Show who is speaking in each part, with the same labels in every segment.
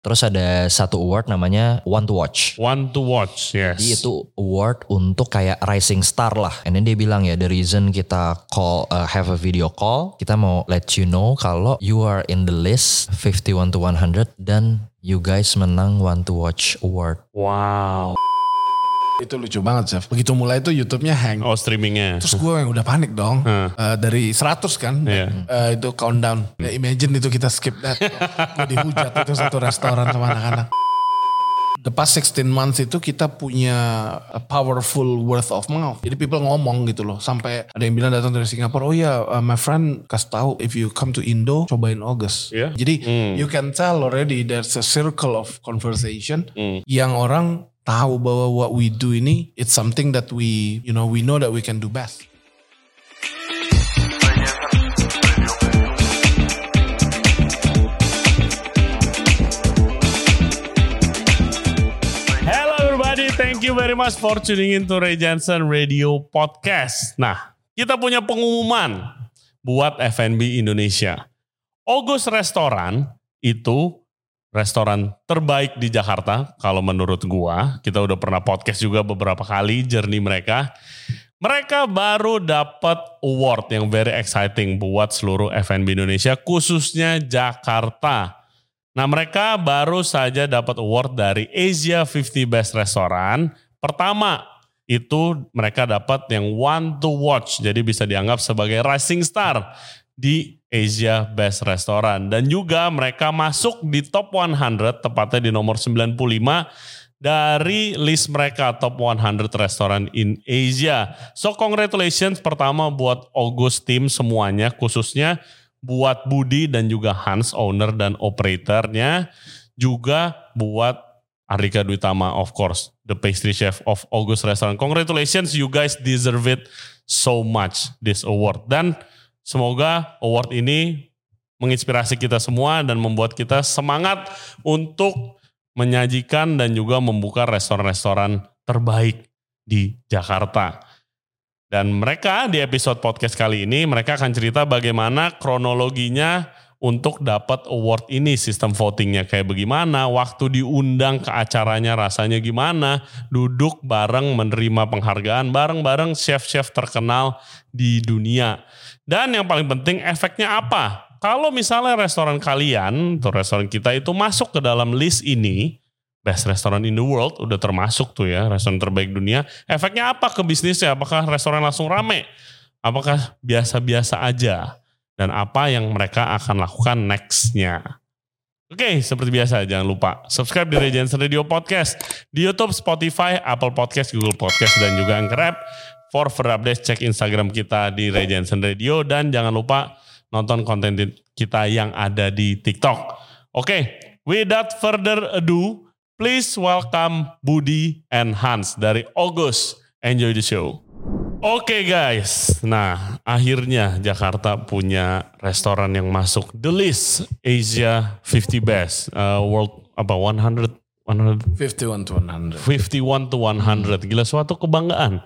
Speaker 1: Terus ada satu award namanya One to Watch.
Speaker 2: One to watch, yes.
Speaker 1: Jadi itu award untuk kayak rising star lah. And then dia bilang ya, the reason kita call uh, have a video call, kita mau let you know kalau you are in the list 51 to 100 dan you guys menang One to Watch award.
Speaker 2: Wow.
Speaker 3: Itu lucu banget, Chef. Begitu mulai itu YouTube-nya hang.
Speaker 2: Oh streamingnya.
Speaker 3: Terus gue yang udah panik dong.
Speaker 2: Hmm.
Speaker 3: Eh, dari 100 kan.
Speaker 2: Iya.
Speaker 3: Eh, itu countdown. Ya, imagine itu kita skip that. gue dihujat itu satu restoran sama anak-anak. The past 16 months itu kita punya a powerful word of mouth. Jadi people ngomong gitu loh. Sampai ada yang bilang datang dari Singapura, oh ya uh, my friend kasih tahu if you come to Indo, cobain August.
Speaker 2: Iya.
Speaker 3: Jadi you can tell already there's a circle of conversation yang orang tahu bahwa what we do ini it's something that we you know we know that we can do best.
Speaker 2: Hello everybody, thank you very much for tuning in to Ray Johnson Radio Podcast. Nah, kita punya pengumuman buat F&B Indonesia. Ogus Restoran itu restoran terbaik di Jakarta kalau menurut gua. Kita udah pernah podcast juga beberapa kali journey mereka. Mereka baru dapat award yang very exciting buat seluruh F&B Indonesia khususnya Jakarta. Nah mereka baru saja dapat award dari Asia 50 Best Restaurant. Pertama itu mereka dapat yang one to watch. Jadi bisa dianggap sebagai rising star di Asia Best Restaurant. Dan juga mereka masuk di top 100 tepatnya di nomor 95 dari list mereka top 100 restoran in Asia. So congratulations pertama buat August team semuanya khususnya buat Budi dan juga Hans owner dan operatornya juga buat Arika Dwitama of course the pastry chef of August Restaurant. Congratulations you guys deserve it so much this award dan semoga award ini menginspirasi kita semua dan membuat kita semangat untuk menyajikan dan juga membuka restoran-restoran terbaik di Jakarta. Dan mereka di episode podcast kali ini mereka akan cerita bagaimana kronologinya untuk dapat award ini sistem votingnya kayak bagaimana, waktu diundang ke acaranya rasanya gimana, duduk bareng menerima penghargaan bareng-bareng chef-chef terkenal di dunia. Dan yang paling penting efeknya apa? Kalau misalnya restoran kalian, atau restoran kita itu masuk ke dalam list ini, best restaurant in the world, udah termasuk tuh ya, restoran terbaik dunia. Efeknya apa ke bisnisnya? Apakah restoran langsung rame? Apakah biasa-biasa aja? Dan apa yang mereka akan lakukan nextnya? Oke, seperti biasa jangan lupa subscribe di Regents Radio Podcast di YouTube, Spotify, Apple Podcast, Google Podcast, dan juga Anchor App. For further updates, cek Instagram kita di Regents Radio dan jangan lupa nonton konten kita yang ada di TikTok. Oke, without further ado, please welcome Budi and Hans dari August. Enjoy the show. Oke guys, nah akhirnya Jakarta punya restoran yang masuk the list Asia 50 best uh, world apa 100 100
Speaker 3: 51 to 100.
Speaker 2: 51 to 100 gila suatu kebanggaan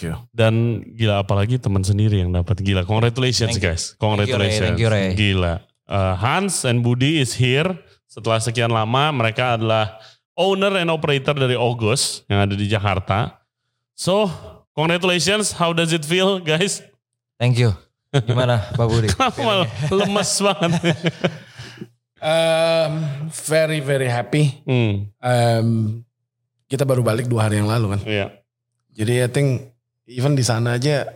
Speaker 3: you.
Speaker 2: dan gila apalagi teman sendiri yang dapat gila congratulations
Speaker 1: Thank you.
Speaker 2: guys congratulations
Speaker 1: Thank you, Ray. Thank
Speaker 2: gila Uh, Hans and Budi is here setelah sekian lama mereka adalah owner and operator dari August yang ada di Jakarta so congratulations how does it feel guys
Speaker 1: Thank you. Gimana Pak Budi?
Speaker 2: Kenapa lemes banget
Speaker 3: Um, very very happy.
Speaker 2: hmm,
Speaker 3: Um, kita baru balik dua hari yang lalu kan.
Speaker 2: iya.
Speaker 3: Jadi I think even di sana aja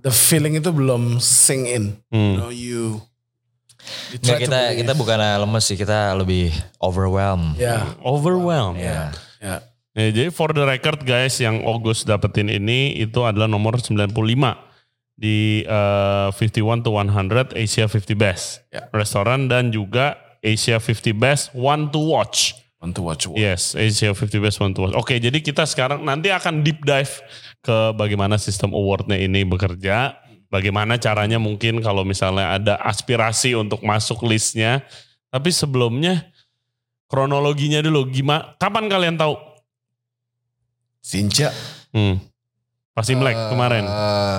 Speaker 3: the feeling itu belum sink in. You
Speaker 2: Hmm.
Speaker 3: know you. you
Speaker 1: Nggak,
Speaker 3: to
Speaker 1: kita kita bukan lemes sih, kita lebih overwhelmed.
Speaker 3: Ya,
Speaker 2: overwhelmed
Speaker 1: Ya.
Speaker 3: ya.
Speaker 2: Ya, jadi for the record guys yang August dapetin ini itu adalah nomor 95 di eh, 51 to 100 Asia 50 Best
Speaker 3: Ya.
Speaker 2: restoran dan juga Asia 50 Best One to Watch.
Speaker 3: Want to watch.
Speaker 2: Yes, Asia 50 Best One to Watch. Oke, jadi kita sekarang nanti akan deep dive ke bagaimana sistem awardnya ini bekerja, bagaimana caranya mungkin kalau misalnya ada aspirasi untuk masuk listnya. Tapi sebelumnya kronologinya dulu, gimana? Kapan kalian tahu?
Speaker 3: Sinca.
Speaker 2: Hmm. Pas Imlek
Speaker 1: Eh,
Speaker 2: kemarin.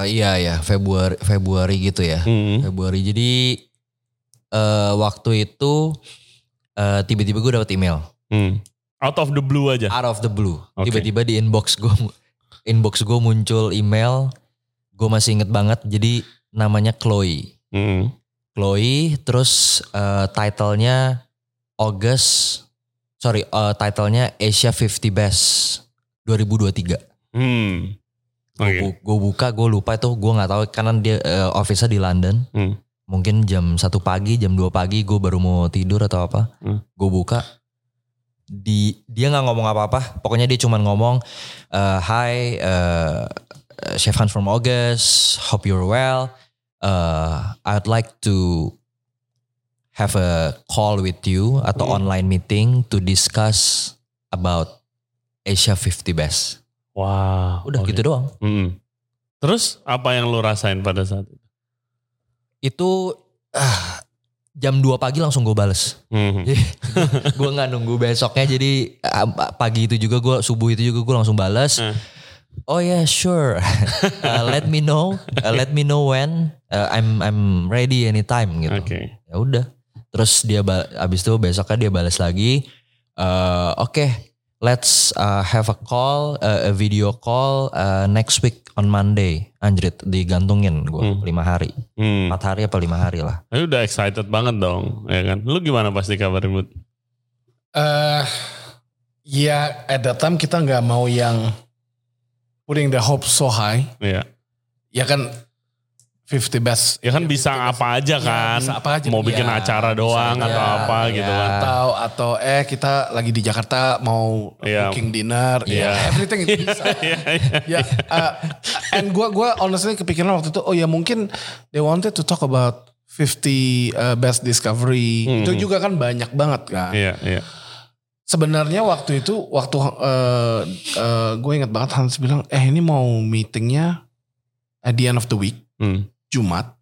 Speaker 1: iya ya, Februari Februari gitu ya.
Speaker 2: Hmm.
Speaker 1: Februari. Jadi eh waktu itu eh, tiba-tiba gue dapet email
Speaker 2: Hmm. Out of the blue aja.
Speaker 1: out of the blue.
Speaker 2: Oke.
Speaker 1: Tiba-tiba di inbox gue inbox gue muncul email. Gue masih inget banget. Jadi namanya Chloe.
Speaker 2: Hmm.
Speaker 1: Chloe terus eh, titlenya August sorry eh, titlenya Asia 50 Best 2023.
Speaker 2: Hmm. Oke.
Speaker 1: Gue buka gue lupa itu gue nggak tahu karena dia eh, office-nya di London.
Speaker 2: Hmm.
Speaker 1: Mungkin jam satu pagi jam 2 pagi gue baru mau tidur atau apa.
Speaker 2: Hmm.
Speaker 1: Gue buka di dia nggak ngomong apa-apa. Pokoknya dia cuma ngomong eh, Hi eh, Chef Hans from August, hope you're well. Uh, I'd like to have a call with you atau
Speaker 2: Hmm.
Speaker 1: online meeting to discuss about Asia 50 Best.
Speaker 2: Wow.
Speaker 1: Udah
Speaker 2: Oke.
Speaker 1: gitu doang.
Speaker 2: Hmm. Terus apa yang lu rasain pada saat itu?
Speaker 1: Itu ah, jam 2 pagi langsung gue bales.
Speaker 2: Hmm.
Speaker 1: gue nggak nunggu besoknya jadi pagi itu juga gue subuh itu juga gue langsung balas.
Speaker 2: Eh.
Speaker 1: Oh yeah sure. Uh, let me know. Uh, let me know when. Uh, I'm I'm ready anytime gitu.
Speaker 2: Oke.
Speaker 1: Ya udah. Terus dia abis itu besoknya dia balas lagi. Uh, Oke, let's uh, have a call, uh, a video call uh, next week on Monday. Anjrit, digantungin gue
Speaker 2: Hmm.
Speaker 1: lima hari,
Speaker 2: Hmm.
Speaker 1: empat hari apa lima hari lah.
Speaker 2: Lu udah excited banget dong, ya kan? Lu gimana pas dikabarin Bud?
Speaker 3: Eh, ya at that time kita nggak mau yang putting the hope so high.
Speaker 2: Iya.
Speaker 3: Ya kan 50 best.
Speaker 2: Ya kan bisa
Speaker 3: 50 best.
Speaker 2: apa aja
Speaker 3: Iya,
Speaker 2: kan?
Speaker 3: bisa apa aja.
Speaker 2: Mau bikin
Speaker 3: Iya,
Speaker 2: acara doang
Speaker 3: bisa
Speaker 2: atau apa gitu
Speaker 1: iya.
Speaker 2: kan?
Speaker 3: Atau atau eh kita lagi di Jakarta mau
Speaker 2: Iya.
Speaker 3: booking dinner,
Speaker 2: Iya.
Speaker 3: ya, everything itu bisa.
Speaker 2: Iya, iya.
Speaker 3: ya, uh, and gua gua honestly kepikiran waktu itu, oh ya mungkin they wanted to talk about 50 uh, best discovery.
Speaker 2: Hmm.
Speaker 3: Itu juga kan banyak banget kan.
Speaker 2: Iya, iya.
Speaker 3: Sebenarnya waktu itu waktu uh, uh, gue ingat banget Hans bilang, eh ini mau meetingnya at the end of the week
Speaker 2: Hmm.
Speaker 3: Jumat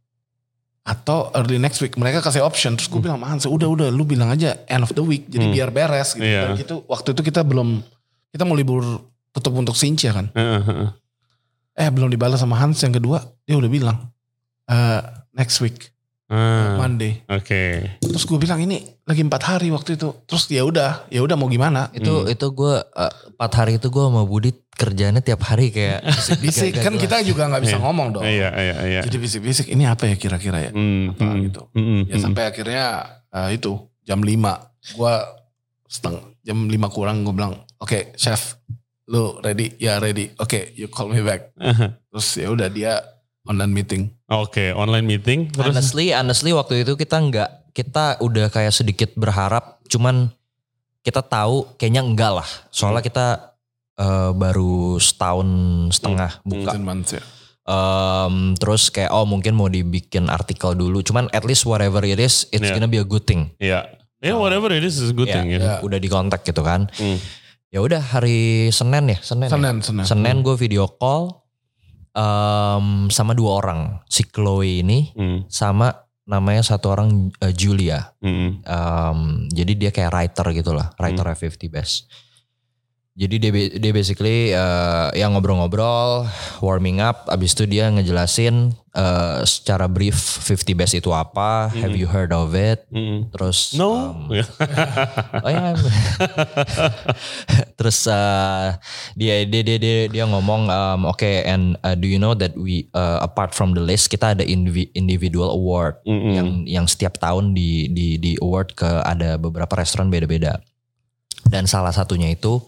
Speaker 3: atau early next week. Mereka kasih option. Terus gue bilang, Hans udah udah lu bilang aja end of the week. Jadi
Speaker 2: Hmm.
Speaker 3: biar beres gitu. Dan gitu waktu itu kita belum kita mau libur tutup untuk Sincia kan.
Speaker 2: Heeh, heeh.
Speaker 3: Eh belum dibalas sama Hans yang kedua dia udah bilang eh next week
Speaker 2: Ah,
Speaker 3: Monday.
Speaker 2: Oke.
Speaker 3: Terus gue bilang ini lagi empat hari waktu itu. Terus ya udah ya udah mau gimana?
Speaker 1: Itu
Speaker 2: Hmm.
Speaker 1: itu gue uh, empat hari itu gue sama Budi kerjanya tiap hari kayak
Speaker 3: Bisik
Speaker 1: Gak-
Speaker 3: kan
Speaker 1: gak
Speaker 3: kita juga nggak bisa
Speaker 2: Iya.
Speaker 3: ngomong dong.
Speaker 2: Iya, iya, iya.
Speaker 3: Jadi bisik-bisik ini apa ya kira-kira ya?
Speaker 2: Hmm,
Speaker 3: Apa
Speaker 2: hmm,
Speaker 3: gitu.
Speaker 2: hmm,
Speaker 3: Ya
Speaker 2: hmm.
Speaker 3: sampai akhirnya eh, itu jam 5 gue setengah jam 5 kurang gue bilang oke chef lu ready ya ready oke you call me back terus ya udah dia online meeting
Speaker 2: Oke, online meeting terus
Speaker 1: honestly honestly waktu itu kita nggak kita udah kayak sedikit berharap cuman kita tahu kayaknya enggak lah soalnya kita eh, baru setahun setengah buka
Speaker 3: 10 months ya
Speaker 1: Em, terus kayak oh mungkin mau dibikin artikel dulu cuman at least whatever it is it's
Speaker 2: Yeah.
Speaker 1: gonna be a good thing
Speaker 2: ya. Ya whatever it is is a good
Speaker 1: Iya,
Speaker 2: thing ya.
Speaker 3: iya.
Speaker 1: udah di kontak gitu kan
Speaker 2: Hmm.
Speaker 1: ya udah hari Senin ya Senin ya?
Speaker 3: Senin Senin
Speaker 1: Senin gue video call em, sama dua orang si Chloe ini
Speaker 2: Hmm.
Speaker 1: sama namanya satu orang eh, Julia
Speaker 2: Hmm.
Speaker 1: Em, jadi dia kayak writer gitu lah writer 50 best jadi dia, dia basically eh, yang ngobrol-ngobrol warming up abis itu dia ngejelasin eh, secara brief 50 best itu apa have you heard of it
Speaker 2: Hmm.
Speaker 1: terus
Speaker 2: No.
Speaker 1: em, oh ya terus eh, dia dia dia dia, dia ngomong um, oke and uh, do you know that we uh, apart from the list kita ada indivi- individual award
Speaker 2: Mm-mm.
Speaker 1: yang yang setiap tahun di di di award ke ada beberapa restoran beda-beda dan salah satunya itu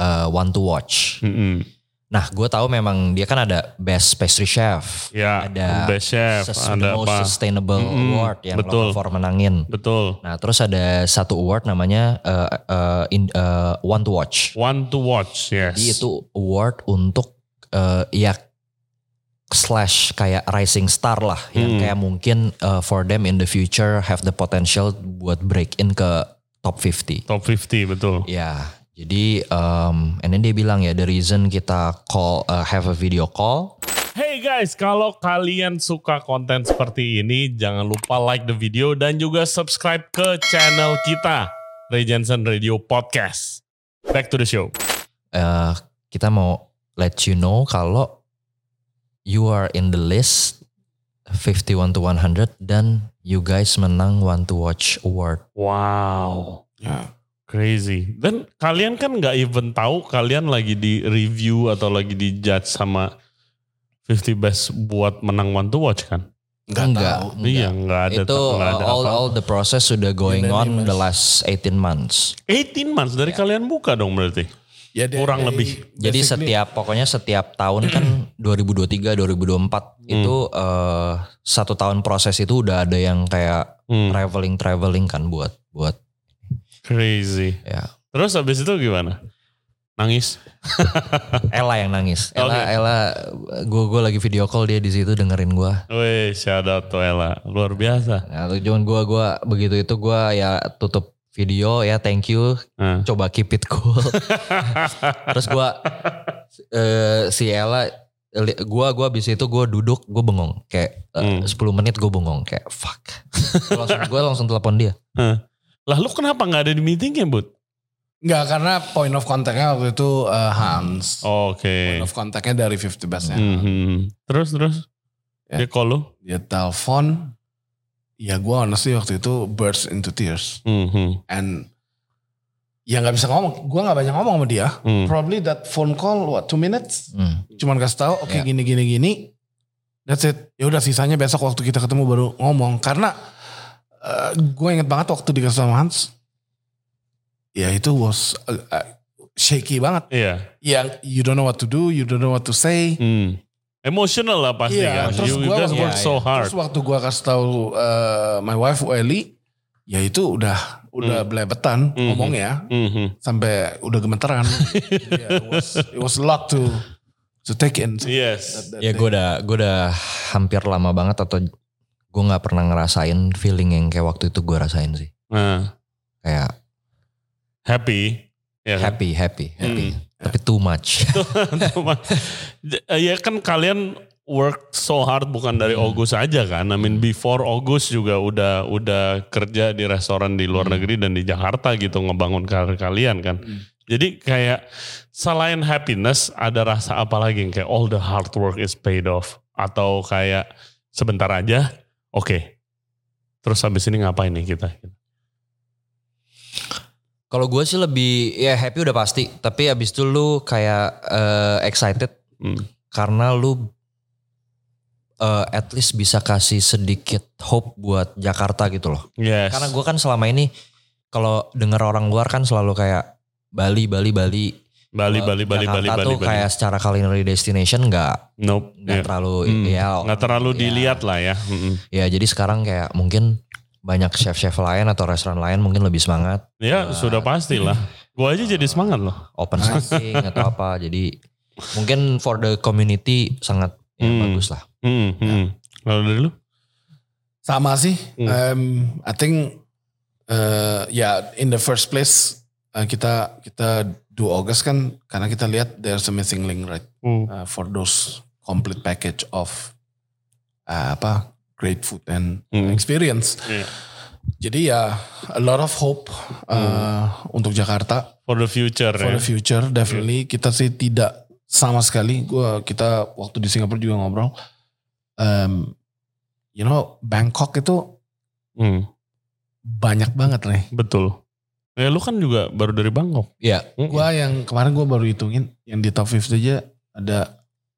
Speaker 1: uh, one to watch
Speaker 2: Hmm.
Speaker 1: nah gue tahu memang dia kan ada best pastry chef
Speaker 2: Ya,
Speaker 1: ada
Speaker 2: best chef, ada apa?
Speaker 1: sustainable
Speaker 2: Mm-mm,
Speaker 1: award yang
Speaker 2: betul.
Speaker 1: Local menangin
Speaker 2: Betul.
Speaker 1: Nah terus ada satu award namanya uh, uh, in, uh, One to Watch.
Speaker 2: One to watch, yes.
Speaker 1: Jadi itu award untuk uh, ya slash kayak rising star lah yang
Speaker 2: Hmm.
Speaker 1: kayak mungkin uh, for them in the future have the potential buat break in ke top 50.
Speaker 2: Top 50 betul.
Speaker 1: Ya, jadi um, and then dia bilang ya the reason kita call uh, have a video call
Speaker 2: Hey guys, kalau kalian suka konten seperti ini, jangan lupa like the video dan juga subscribe ke channel kita, Ray Jensen Radio Podcast. Back to the show.
Speaker 1: uh, kita mau let you know kalau you are in the list 51 to 100 dan you guys menang One to Watch Award.
Speaker 2: Wow.
Speaker 3: Ya.
Speaker 2: Crazy. Dan kalian kan nggak even tahu kalian lagi di review atau lagi di judge sama 50 best buat menang one to watch kan?
Speaker 3: Nggak
Speaker 1: Enggak.
Speaker 3: tahu.
Speaker 2: Iya nggak ada.
Speaker 1: Itu
Speaker 2: nggak ada
Speaker 1: all
Speaker 2: apa-apa.
Speaker 1: all the process sudah going on
Speaker 3: Unanimous.
Speaker 1: the last 18 months.
Speaker 2: 18 months dari kalian buka dong berarti.
Speaker 3: Ya, they-
Speaker 2: Kurang
Speaker 3: they
Speaker 2: lebih.
Speaker 1: Jadi
Speaker 3: basically-
Speaker 1: setiap pokoknya setiap tahun kan 2023 2024 itu eh, satu tahun proses itu udah ada yang kayak
Speaker 2: Hmm,
Speaker 1: traveling traveling kan buat buat
Speaker 2: crazy.
Speaker 1: ya
Speaker 2: Terus habis itu gimana? Nangis?
Speaker 1: Ella yang nangis. Ella
Speaker 2: Oke.
Speaker 1: Ella gue gue lagi video call dia di situ dengerin gue.
Speaker 2: Wih, shout out to Ella. Luar biasa.
Speaker 1: Nah, tuh cuman gue gua begitu itu gue ya tutup video ya thank you
Speaker 2: Nah.
Speaker 1: coba keep it cool. Terus gue eh, si Ella li- gua gua abis itu gue duduk gue bengong kayak
Speaker 2: Hmm.
Speaker 1: eh, 10 menit gue bengong kayak fuck. Gua langsung gue langsung telepon dia.
Speaker 2: Lah lu kenapa nggak ada di meetingnya, Bud?
Speaker 3: Enggak, karena point of contact-nya waktu itu uh, Hans.
Speaker 2: Oke.
Speaker 3: Point of contact-nya dari 50 Best-nya.
Speaker 2: Mhm. Terus terus
Speaker 3: Ya.
Speaker 2: dia call lu?
Speaker 3: Dia telepon. Ya gue honestly waktu itu burst into tears.
Speaker 2: Mhm.
Speaker 3: And ya nggak bisa ngomong. Gue nggak banyak ngomong sama dia.
Speaker 2: Hmm.
Speaker 3: Probably that phone call, what, two minutes?
Speaker 1: Hmm.
Speaker 3: Cuman kasih tahu, oke
Speaker 1: Ya.
Speaker 3: gini, gini, gini. That's it. Ya udah sisanya besok waktu kita ketemu baru ngomong. Karena gue inget banget waktu dikasih sama Hans. Ya itu was uh, uh, shaky banget.
Speaker 2: Iya.
Speaker 3: Yang you don't know what to do, you don't know what to say.
Speaker 2: Hmm. Emotional lah pasti
Speaker 3: Iya,
Speaker 2: kan.
Speaker 3: terus
Speaker 2: you,
Speaker 3: gua
Speaker 2: guys work so hard.
Speaker 3: Terus waktu gue kasih tahu uh, my wife Eli, ya itu udah udah belebetan
Speaker 2: Hmm.
Speaker 3: ngomongnya
Speaker 2: Mhm.
Speaker 3: sampai udah gemeteran. yeah, it was it was a lot to to take in.
Speaker 2: Yes.
Speaker 3: That- that
Speaker 1: Ya gue udah gue udah hampir lama banget atau gue nggak pernah ngerasain feeling yang kayak waktu itu gue rasain sih.
Speaker 2: Nah,
Speaker 1: Kayak
Speaker 2: happy. Ya kan?
Speaker 1: happy happy happy.
Speaker 2: Hmm.
Speaker 1: Tapi too much.
Speaker 2: Cuma, j- ya kan kalian work so hard bukan dari
Speaker 1: Hmm.
Speaker 2: August aja kan. I mean before August juga udah udah kerja di restoran di luar
Speaker 1: Hmm.
Speaker 2: negeri dan di Jakarta gitu ngebangun karir kalian kan.
Speaker 3: Hmm.
Speaker 2: Jadi kayak selain happiness ada rasa apa lagi yang kayak all the hard work is paid off atau kayak sebentar aja oke. Terus habis ini ngapain nih kita?
Speaker 1: Kalau gue sih lebih ya happy udah pasti. Tapi abis itu lu kayak eh, excited
Speaker 2: Hmm.
Speaker 1: karena lu eh, at least bisa kasih sedikit hope buat Jakarta gitu loh.
Speaker 2: Yes.
Speaker 1: Karena gue kan selama ini kalau denger orang luar kan selalu kayak Bali, Bali, Bali.
Speaker 2: Bali Bali Bali
Speaker 1: Jakarta
Speaker 2: Bali Bali
Speaker 1: tuh
Speaker 2: Bali.
Speaker 1: kayak secara culinary destination nggak
Speaker 2: nope.
Speaker 1: nggak
Speaker 2: Iya.
Speaker 1: terlalu
Speaker 2: Hmm,
Speaker 1: ya
Speaker 2: nggak terlalu
Speaker 1: ya,
Speaker 2: dilihat lah ya. Mm-mm.
Speaker 1: Ya jadi sekarang kayak mungkin banyak chef-chef lain atau restoran lain mungkin lebih semangat
Speaker 2: Ya sudah pastilah. Gua aja jadi semangat loh.
Speaker 1: open space atau apa. Jadi mungkin for the community sangat ya,
Speaker 2: Hmm.
Speaker 1: bagus lah.
Speaker 2: Hmm, hmm. Kalau dari lu?
Speaker 3: Sama sih.
Speaker 2: Hmm.
Speaker 3: Um, I think uh, ya in the first place uh, kita kita do August kan karena kita lihat there's a missing link right
Speaker 2: Hmm.
Speaker 3: uh, for those complete package of uh, apa great food and
Speaker 2: Hmm.
Speaker 3: experience.
Speaker 2: Iya.
Speaker 3: Jadi ya a lot of hope uh, untuk Jakarta
Speaker 2: For the future
Speaker 3: for
Speaker 2: ya.
Speaker 3: the future definitely kita sih tidak sama sekali. Gua kita waktu di Singapura juga ngobrol. Um, you know Bangkok itu
Speaker 2: Hmm,
Speaker 3: banyak banget nih.
Speaker 2: betul. Ya lu kan juga baru dari Bangkok.
Speaker 1: Ya
Speaker 2: Hmm.
Speaker 3: Gua yang kemarin gua baru hitungin yang di top 50 aja ada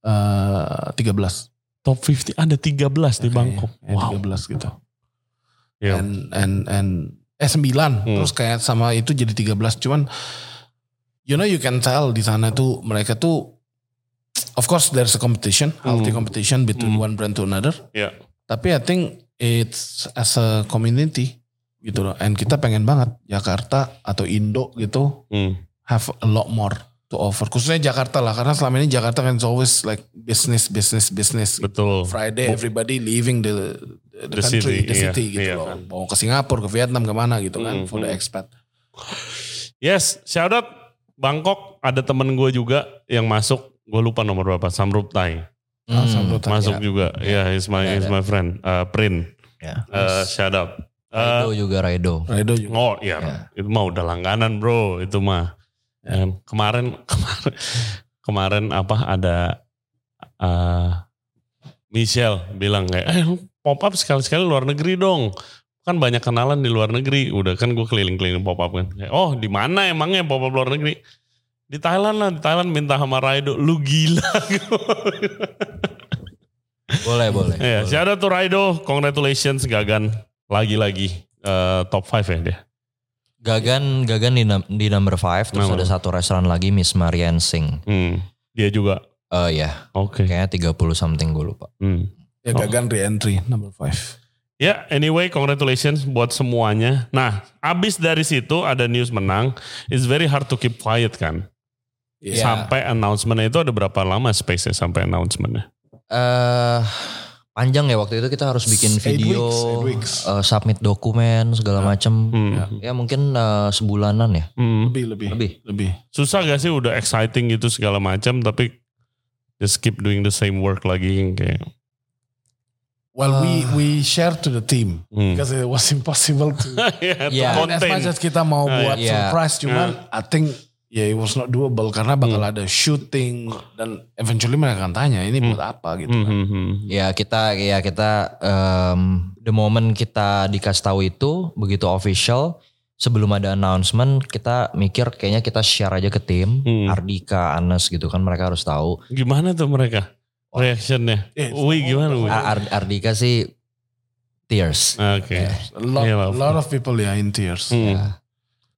Speaker 3: eh 13.
Speaker 2: Top 50 ada 13 di Bangkok.
Speaker 3: Ya,
Speaker 2: Wow.
Speaker 3: 13 gitu.
Speaker 2: Iya.
Speaker 3: And and and eh 9
Speaker 2: Hmm.
Speaker 3: terus kayak sama itu jadi 13 cuman you know you can tell di sana tuh mereka tuh of course there's a competition, healthy
Speaker 2: Hmm.
Speaker 3: competition between
Speaker 2: Hmm.
Speaker 3: one brand to another.
Speaker 2: Iya.
Speaker 3: Tapi I think it's as a community gitu loh. And kita pengen banget Jakarta atau Indo gitu
Speaker 2: Hmm.
Speaker 3: have a lot more to offer. Khususnya Jakarta lah, karena selama ini Jakarta kan always like business, business, business.
Speaker 2: Betul.
Speaker 3: Friday everybody leaving the the,
Speaker 2: The
Speaker 3: country,
Speaker 2: city,
Speaker 3: the
Speaker 2: iya,
Speaker 3: city gitu
Speaker 2: iya
Speaker 3: loh.
Speaker 2: kan.
Speaker 3: Mau ke Singapura, ke Vietnam, ke mana gitu kan
Speaker 2: Hmm,
Speaker 3: for the
Speaker 2: hmm.
Speaker 3: expat.
Speaker 2: Yes, shout out Bangkok ada temen gue juga yang masuk. Gue lupa nomor berapa. Samrup Tai.
Speaker 3: Ah,
Speaker 1: Hmm.
Speaker 3: Tai.
Speaker 2: Masuk
Speaker 1: ya.
Speaker 2: juga. Ya, he's my,
Speaker 1: Ada,
Speaker 2: he's
Speaker 1: ada.
Speaker 2: my friend. Uh, Prin.
Speaker 1: Ya.
Speaker 2: Uh, shout out. Uh,
Speaker 1: Raido juga Raido.
Speaker 3: Raido juga.
Speaker 2: Oh iya,
Speaker 1: Ya.
Speaker 2: itu mah udah langganan bro, itu mah.
Speaker 3: Ya.
Speaker 2: Em, kemarin kemarin kemarin apa ada uh, Michelle bilang kayak, eh pop up sekali-sekali luar negeri dong. Kan banyak kenalan di luar negeri. Udah kan gue keliling-keliling pop up kan. Kayak, oh di mana emangnya pop up luar negeri? Di Thailand lah, di Thailand minta sama Raido. Lu gila.
Speaker 1: Boleh, boleh.
Speaker 2: ya,
Speaker 1: boleh.
Speaker 2: shout out to Raido. Congratulations Gagan. Lagi-lagi eh, top 5 ya dia.
Speaker 1: Gagan Gagan di, di number 5 terus
Speaker 2: Number.
Speaker 1: ada satu restoran lagi Miss Marian Singh.
Speaker 2: Hmm. Dia juga.
Speaker 1: Eh ya,
Speaker 2: Oke.
Speaker 1: kayaknya 30 something gue lupa.
Speaker 2: Hmm.
Speaker 3: Ya
Speaker 2: Oh.
Speaker 3: Gagan re-entry number 5.
Speaker 2: Ya, anyway, congratulations buat semuanya. Nah, abis dari situ ada news menang. It's very hard to keep quiet kan.
Speaker 3: Iya.
Speaker 2: Sampai announcement itu ada berapa lama space sampai announcementnya?
Speaker 1: eh panjang ya waktu itu kita harus bikin
Speaker 3: Eight
Speaker 1: video,
Speaker 3: weeks, eight weeks.
Speaker 1: eh, submit dokumen segala macam.
Speaker 2: Hmm.
Speaker 1: Ya mungkin eh, sebulanan ya.
Speaker 2: Hmm.
Speaker 3: Lebih, lebih,
Speaker 1: Lebih.
Speaker 3: lebih.
Speaker 2: Susah gak sih udah exciting gitu segala macam tapi just keep doing the same work lagi kayak.
Speaker 3: Well, we
Speaker 1: Ah.
Speaker 3: we share to the team
Speaker 2: Hmm.
Speaker 3: because it was impossible to
Speaker 2: ya,
Speaker 1: Yeah.
Speaker 2: to
Speaker 3: as much as kita mau
Speaker 2: Ah,
Speaker 3: buat
Speaker 1: iya.
Speaker 3: surprise, cuman I think yeah it was not doable karena bakal ada shooting dan eventually mereka akan tanya ini buat apa gitu.
Speaker 2: Hmm,
Speaker 3: kan.
Speaker 2: hmm, hmm.
Speaker 1: Ya kita ya kita em, the moment kita dikasih tahu itu begitu official sebelum ada announcement kita mikir kayaknya kita share aja ke tim
Speaker 2: Hmm.
Speaker 1: Ardika, Anes gitu kan mereka harus tahu.
Speaker 2: Gimana tuh mereka? Reactionnya?
Speaker 3: Eh,
Speaker 2: Wih gimana?
Speaker 1: Ar- Ar- Ardika sih tears.
Speaker 2: Oke.
Speaker 3: A lot,
Speaker 2: Iya lah.
Speaker 3: a lot of people ya in tears.
Speaker 2: Hmm.
Speaker 1: Ya.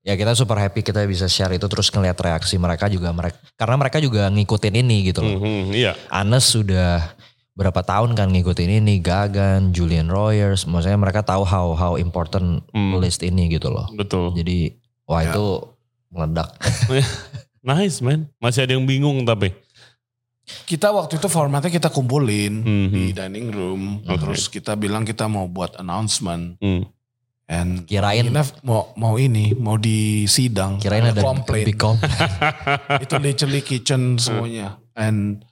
Speaker 1: Ya kita super happy kita bisa share itu terus ngeliat reaksi mereka juga mereka karena mereka juga ngikutin ini gitu loh.
Speaker 2: Hmm, hmm, Iya.
Speaker 1: Anes sudah berapa tahun kan ngikutin ini Gagan, Julian Royers, maksudnya mereka tahu how how important
Speaker 2: Hmm.
Speaker 1: list ini gitu loh.
Speaker 2: Betul.
Speaker 1: Jadi wah
Speaker 3: Ya.
Speaker 1: itu meledak.
Speaker 2: Nice man. Masih ada yang bingung tapi.
Speaker 3: Kita waktu itu formatnya kita kumpulin
Speaker 2: Mhm.
Speaker 3: di dining room,
Speaker 2: Oke.
Speaker 3: terus kita bilang kita mau buat announcement,
Speaker 2: Hmm.
Speaker 3: And
Speaker 1: Kirain
Speaker 3: Ina mau mau ini mau di sidang,
Speaker 1: kirain ada
Speaker 3: komplain.
Speaker 1: big complaint.
Speaker 3: itu literally kitchen semuanya, and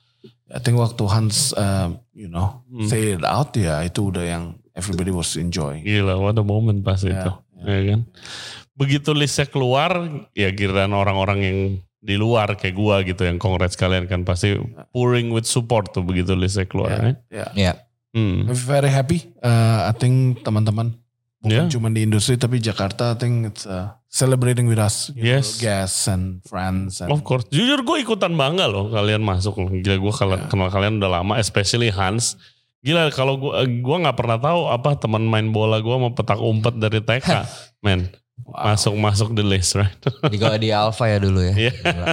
Speaker 3: I think waktu Hans, uh, you know,
Speaker 2: Hmm.
Speaker 3: say it out ya itu udah yang everybody was enjoying.
Speaker 2: Gila, what a moment pas
Speaker 3: Ya,
Speaker 2: itu. Ya kan? Begitu listnya keluar, ya kiraan orang-orang yang di luar kayak gua gitu yang congrats kalian kan pasti pouring with support tuh begitu listnya keluar.
Speaker 3: Ya,
Speaker 2: kan?
Speaker 3: ya.
Speaker 1: ya,
Speaker 2: Hmm.
Speaker 3: I'm very happy. Uh, I think teman-teman bukan
Speaker 2: Yeah.
Speaker 3: cuma di industri tapi Jakarta, I think it's uh, celebrating with us, you know,
Speaker 2: Yes.
Speaker 3: guests and friends. And,
Speaker 2: Of course. Jujur gue ikutan bangga loh kalian masuk. Gila gue
Speaker 3: Ya.
Speaker 2: kenal kalian udah lama, especially Hans. Gila kalau gue gua nggak pernah tahu apa teman main bola gue mau petak umpet dari TK, men.
Speaker 3: Wow.
Speaker 2: Masuk masuk the list, right?
Speaker 1: di di Alpha ya dulu ya.
Speaker 2: Iya.
Speaker 1: Gila.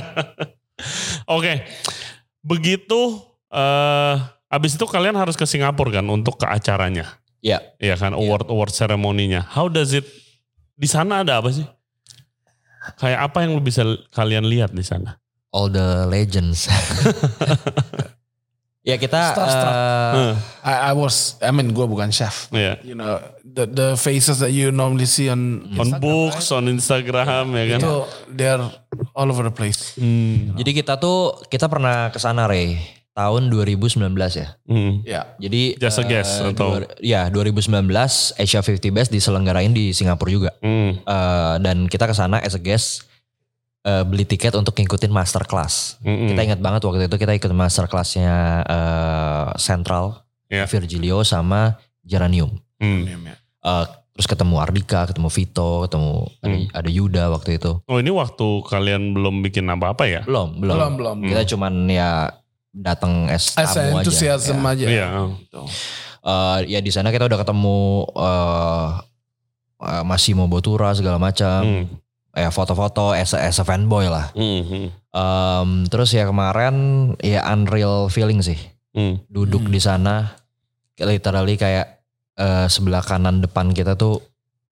Speaker 2: Oke, begitu eh abis itu kalian harus ke Singapura kan untuk ke acaranya,
Speaker 1: Ya,
Speaker 2: Iya kan award award ceremoninya. How does it di sana ada apa sih? Kayak apa yang lu bisa kalian lihat di sana?
Speaker 1: all the legends. ya kita
Speaker 3: Starstruck.
Speaker 1: eh,
Speaker 2: Eh,
Speaker 3: I, I was, I mean, gue bukan chef.
Speaker 2: Iya.
Speaker 3: You know, the the faces that you normally see on
Speaker 2: On
Speaker 3: Instagram,
Speaker 2: books, on Instagram ya kan.
Speaker 3: itu they're all over the place.
Speaker 2: Hmm.
Speaker 1: jadi kita tuh kita pernah ke sana Ray tahun 2019 ya.
Speaker 2: Hmm.
Speaker 3: Ya,
Speaker 1: Jadi
Speaker 2: Just a guess, atau?
Speaker 1: dua- ya 2019 Asia 50 Best diselenggarain di Singapura juga.
Speaker 2: Hmm.
Speaker 1: Eh, dan kita ke sana as a guest eh, beli tiket untuk ngikutin masterclass.
Speaker 2: Mm-mm.
Speaker 1: Kita ingat banget waktu itu kita ikut masterclassnya eh, Central,
Speaker 2: Ya.
Speaker 1: Virgilio sama Geranium.
Speaker 2: Hmm.
Speaker 1: Eh, terus ketemu Ardika, ketemu Vito, ketemu ada,
Speaker 2: Hmm.
Speaker 1: ada Yuda waktu itu.
Speaker 2: Oh ini waktu kalian belum bikin apa-apa ya?
Speaker 1: Belum, belum.
Speaker 3: belum belum.
Speaker 1: Kita cuman ya datang as
Speaker 3: As
Speaker 1: tamu aja.
Speaker 3: enthusiasm
Speaker 1: Ya.
Speaker 3: aja.
Speaker 2: Iya.
Speaker 3: Gitu.
Speaker 1: Eh, ya di sana kita udah ketemu eh eh, Massimo Bottura segala macam.
Speaker 2: Hmm.
Speaker 1: Ya foto-foto as, a- as a fanboy lah.
Speaker 2: Hmm.
Speaker 1: Em, terus ya kemarin ya unreal feeling sih.
Speaker 2: Hmm.
Speaker 1: Duduk
Speaker 3: Hmm.
Speaker 1: di sana literally kayak eh, sebelah kanan depan kita tuh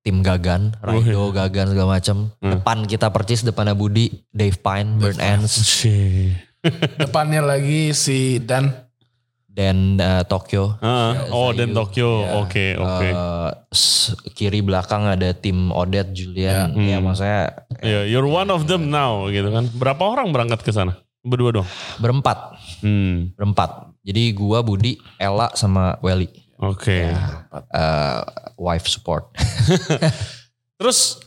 Speaker 1: tim Gagan, Raido, Gagan segala macam.
Speaker 2: Hmm.
Speaker 1: Depan kita percis depannya Budi, Dave Pine, Burn Ends.
Speaker 3: Depannya lagi si Dan.
Speaker 1: dan eh, Tokyo.
Speaker 2: Ah,
Speaker 1: Ya,
Speaker 2: oh
Speaker 1: Zayu.
Speaker 2: dan Tokyo,
Speaker 1: Ya.
Speaker 2: oke oke.
Speaker 1: Eh, s- kiri belakang ada tim Odette, Julian.
Speaker 2: Ya.
Speaker 1: Ya,
Speaker 2: Hmm.
Speaker 1: maksudnya
Speaker 2: Ya, you're one of them now gitu kan. Berapa orang berangkat ke sana? Berdua dong.
Speaker 1: berempat,
Speaker 2: Hmm.
Speaker 1: berempat. Jadi gua, Budi, Ella sama Welly.
Speaker 2: Oke.
Speaker 1: Eh, wife support.
Speaker 2: Terus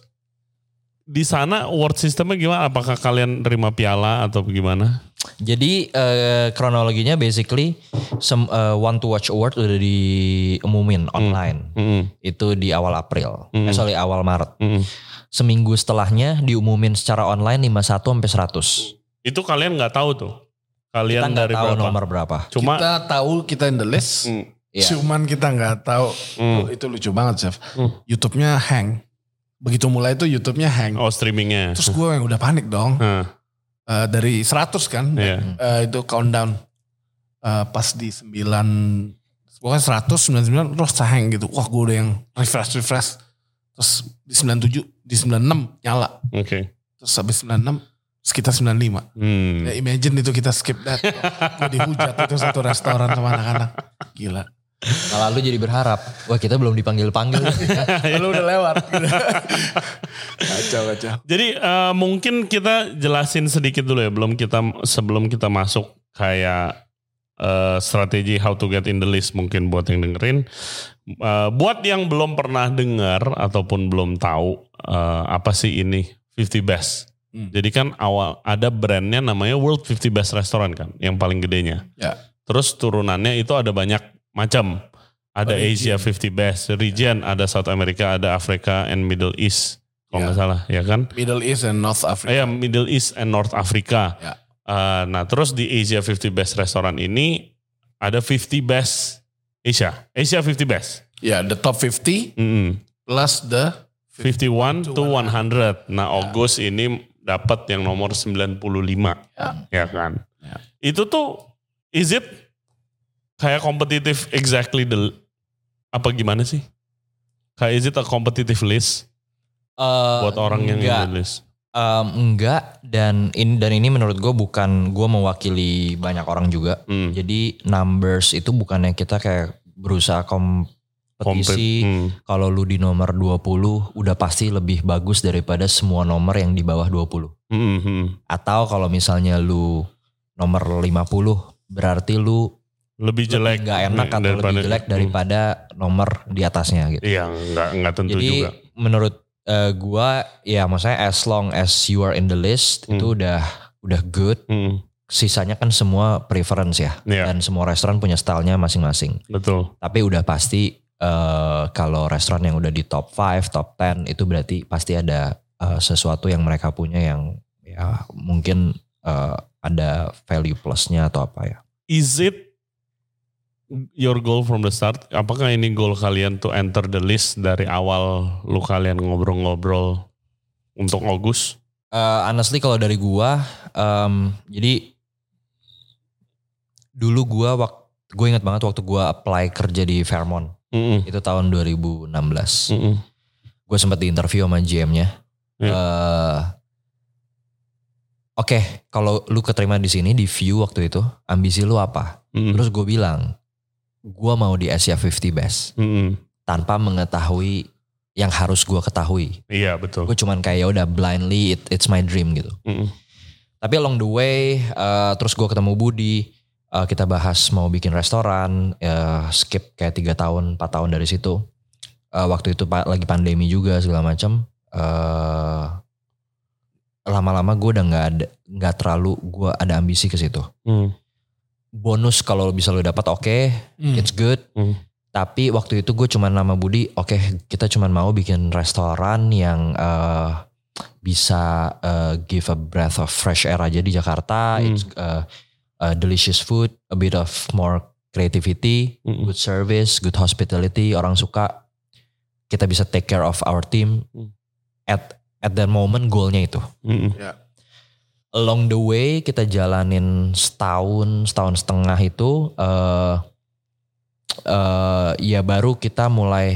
Speaker 2: di sana award sistemnya gimana? Apakah kalian terima piala atau gimana?
Speaker 1: Jadi eh, kronologinya basically sem, eh, One to Watch Award udah diumumin online.
Speaker 2: Mm-mm.
Speaker 1: Itu di awal April. Eh, sorry awal Maret.
Speaker 2: Mm-mm.
Speaker 1: Seminggu setelahnya diumumin secara online 51 sampai 100.
Speaker 2: Itu kalian nggak tahu tuh. Kalian
Speaker 1: Kita nggak
Speaker 2: dari
Speaker 1: tahu
Speaker 2: berapa?
Speaker 1: nomor berapa.
Speaker 2: Cuma
Speaker 3: kita tahu kita in the list.
Speaker 2: Mm.
Speaker 1: Iya.
Speaker 3: Cuman kita nggak tahu.
Speaker 2: Hmm.
Speaker 3: Oh, itu lucu banget, Chef.
Speaker 2: Hmm.
Speaker 3: YouTube-nya hang. Begitu mulai itu YouTube-nya hang.
Speaker 2: oh streamingnya.
Speaker 3: Terus gue yang udah panik dong.
Speaker 2: Hah,
Speaker 3: Eh, dari 100 kan.
Speaker 2: Iya.
Speaker 3: Eh, itu countdown. Eh, pas di 9 pokoknya 100 99 terus hang gitu. Wah, gue udah yang refresh refresh. Terus di 97, di 96 nyala.
Speaker 2: Oke.
Speaker 3: Terus habis 96 sekitar 95.
Speaker 2: Hmm.
Speaker 3: Ya imagine itu kita skip that. gue dihujat itu satu restoran sama anak-anak. Gila.
Speaker 1: Nah, lalu jadi berharap, wah kita belum dipanggil-panggil.
Speaker 3: Lu udah lewat. Kacau, kacau.
Speaker 2: Jadi eh, mungkin kita jelasin sedikit dulu ya, belum kita sebelum kita masuk kayak eh, strategi how to get in the list mungkin buat yang dengerin. Eh, buat yang belum pernah dengar ataupun belum tahu eh, apa sih ini 50 best.
Speaker 3: Hmm.
Speaker 2: Jadi kan awal ada brandnya namanya World 50 Best Restaurant kan, yang paling gedenya.
Speaker 3: Ya.
Speaker 2: Terus turunannya itu ada banyak macam. Ada
Speaker 3: Oh,
Speaker 2: Asia
Speaker 3: region.
Speaker 2: 50 Best, region, ada South America, ada Africa and Middle East. Kalau
Speaker 3: Ya.
Speaker 2: nggak salah, ya kan?
Speaker 3: Middle East and North Africa.
Speaker 2: Ya, Middle East and North Africa.
Speaker 3: Ya.
Speaker 2: Uh, nah, terus di Asia 50 Best Restaurant ini ada 50 Best Asia. Asia 50 Best.
Speaker 3: Ya, the top 50
Speaker 2: Mm-mm.
Speaker 3: plus the
Speaker 2: 51 to
Speaker 3: To
Speaker 2: 100. Nah, August ini dapat yang nomor 95.
Speaker 3: Ya.
Speaker 2: Ya kan?
Speaker 3: Ya.
Speaker 2: Itu tuh is it kayak kompetitif exactly the apa gimana sih? Kayak is it a competitive list
Speaker 1: Eh,
Speaker 2: buat orang yang
Speaker 1: enggak,
Speaker 2: the list?
Speaker 1: Em, enggak dan ini dan ini menurut gue bukan gue mewakili banyak orang juga.
Speaker 2: Hmm.
Speaker 1: Jadi numbers itu bukannya kita kayak berusaha kompetisi.
Speaker 2: Hmm.
Speaker 1: Kalau lu di nomor 20 udah pasti lebih bagus daripada semua nomor yang di bawah 20.
Speaker 2: Hmm, hmm.
Speaker 1: Atau kalau misalnya lu nomor 50 berarti lu
Speaker 2: Lebih jelek
Speaker 1: nggak enak atau
Speaker 2: daripada-
Speaker 1: lebih jelek
Speaker 2: Hmm.
Speaker 1: daripada nomor di atasnya gitu.
Speaker 2: Iya, nggak nggak tentu
Speaker 1: Jadi
Speaker 2: juga.
Speaker 1: menurut eh, gua ya maksudnya as long as you are in the list
Speaker 2: Hmm.
Speaker 1: itu udah udah good.
Speaker 2: Hmm,
Speaker 1: Sisanya kan semua preference ya.
Speaker 2: Iya.
Speaker 1: Dan semua restoran punya stylenya masing-masing.
Speaker 2: betul.
Speaker 1: Tapi udah pasti eh, kalau restoran yang udah di top 5, top 10 itu berarti pasti ada eh, sesuatu yang mereka punya yang ya mungkin eh, ada value plusnya atau apa ya.
Speaker 2: Is it your goal from the start? Apakah ini goal kalian to enter the list dari awal lu kalian ngobrol-ngobrol untuk August?
Speaker 1: Eh, honestly kalau dari gua, em, jadi dulu gua waktu gue ingat banget waktu gua apply kerja di Fairmont
Speaker 2: Mm-mm.
Speaker 1: itu tahun 2016.
Speaker 2: Mm-mm.
Speaker 1: Gue sempat di interview sama GM-nya.
Speaker 2: Iya.
Speaker 1: Eh, Oke, kalau lu keterima di sini di View waktu itu, ambisi lu apa?
Speaker 2: Mm-mm.
Speaker 1: Terus gue bilang, gua mau di Asia 50 Best
Speaker 2: Mm-mm.
Speaker 1: tanpa mengetahui yang harus gua ketahui.
Speaker 2: Iya betul.
Speaker 1: Gue cuman kayak ya udah blindly, it- it's my dream gitu.
Speaker 2: Mm-mm.
Speaker 1: Tapi along the way, eh, terus gue ketemu Budi, eh, kita bahas mau bikin restoran, eh, skip kayak tiga tahun, 4 tahun dari situ. Eh, waktu itu pa- lagi pandemi juga segala macam. Eh, lama-lama gue udah nggak ada, nggak terlalu gue ada ambisi ke situ.
Speaker 2: Mm.
Speaker 1: Bonus kalau bisa lo dapat oke,
Speaker 3: Hmm.
Speaker 1: it's good.
Speaker 2: Hmm.
Speaker 1: Tapi waktu itu gue cuman nama Budi, oke kita cuman mau bikin restoran yang eh, bisa eh, give a breath of fresh air aja di Jakarta.
Speaker 2: Hmm.
Speaker 1: It's eh, eh, delicious food, a bit of more creativity,
Speaker 2: Mm-mm.
Speaker 1: good service, good hospitality, orang suka. Kita bisa take care of our team.
Speaker 2: Hmm.
Speaker 1: At at that moment goalnya itu.
Speaker 2: Mm-mm.
Speaker 3: Ya.
Speaker 1: Along the way kita jalanin setahun, setahun setengah itu. eh eh, ya baru kita mulai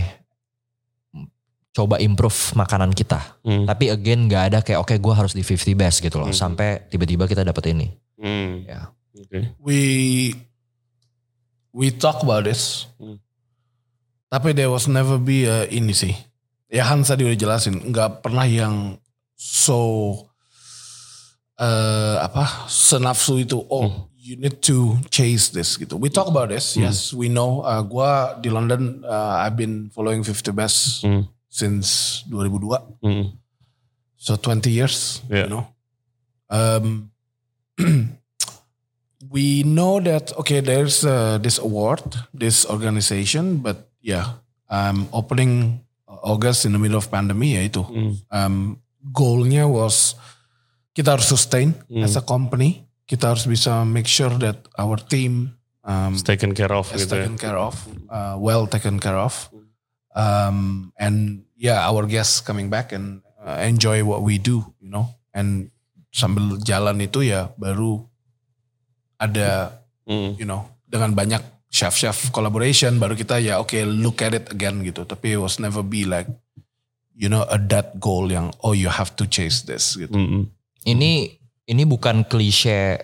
Speaker 1: coba improve makanan kita.
Speaker 2: Mm.
Speaker 1: Tapi again nggak ada kayak oke gue harus di 50 best gitu loh.
Speaker 2: Hmm.
Speaker 1: Sampai tiba-tiba kita dapet ini.
Speaker 2: Mm.
Speaker 1: Ya.
Speaker 2: Oke.
Speaker 3: we we talk about this.
Speaker 2: Hmm.
Speaker 3: Tapi there was never be a ini sih. Ya Hans tadi udah jelasin, nggak pernah yang so eh apa senafsu itu. Oh,
Speaker 2: Hmm.
Speaker 3: you need to chase this gitu. We talk about this.
Speaker 2: Hmm.
Speaker 3: Yes, we know. Uh, gua di London, uh, I've been following 50 Best
Speaker 2: Mm.
Speaker 3: since 2002.
Speaker 2: Mm.
Speaker 3: So 20 years,
Speaker 2: Yeah.
Speaker 3: you know. Um, we know that okay, there's uh, this award, this organization, but yeah, um, opening August in the middle of pandemic ya itu. Um, goalnya was kita harus sustain as a company. Kita harus bisa make sure that our team um,
Speaker 2: It's taken care of
Speaker 3: is
Speaker 2: gitu ya.
Speaker 3: taken care of, uh, well taken care of, um, and yeah, our guests coming back and uh, enjoy what we do, you know, and sambil jalan itu ya baru ada,
Speaker 2: Mm.
Speaker 3: you know, dengan banyak chef-chef collaboration baru kita ya oke look at it again gitu, tapi it was never be like, you know, a that goal yang oh you have to chase this gitu.
Speaker 2: Mm-mm.
Speaker 1: Ini ini bukan klise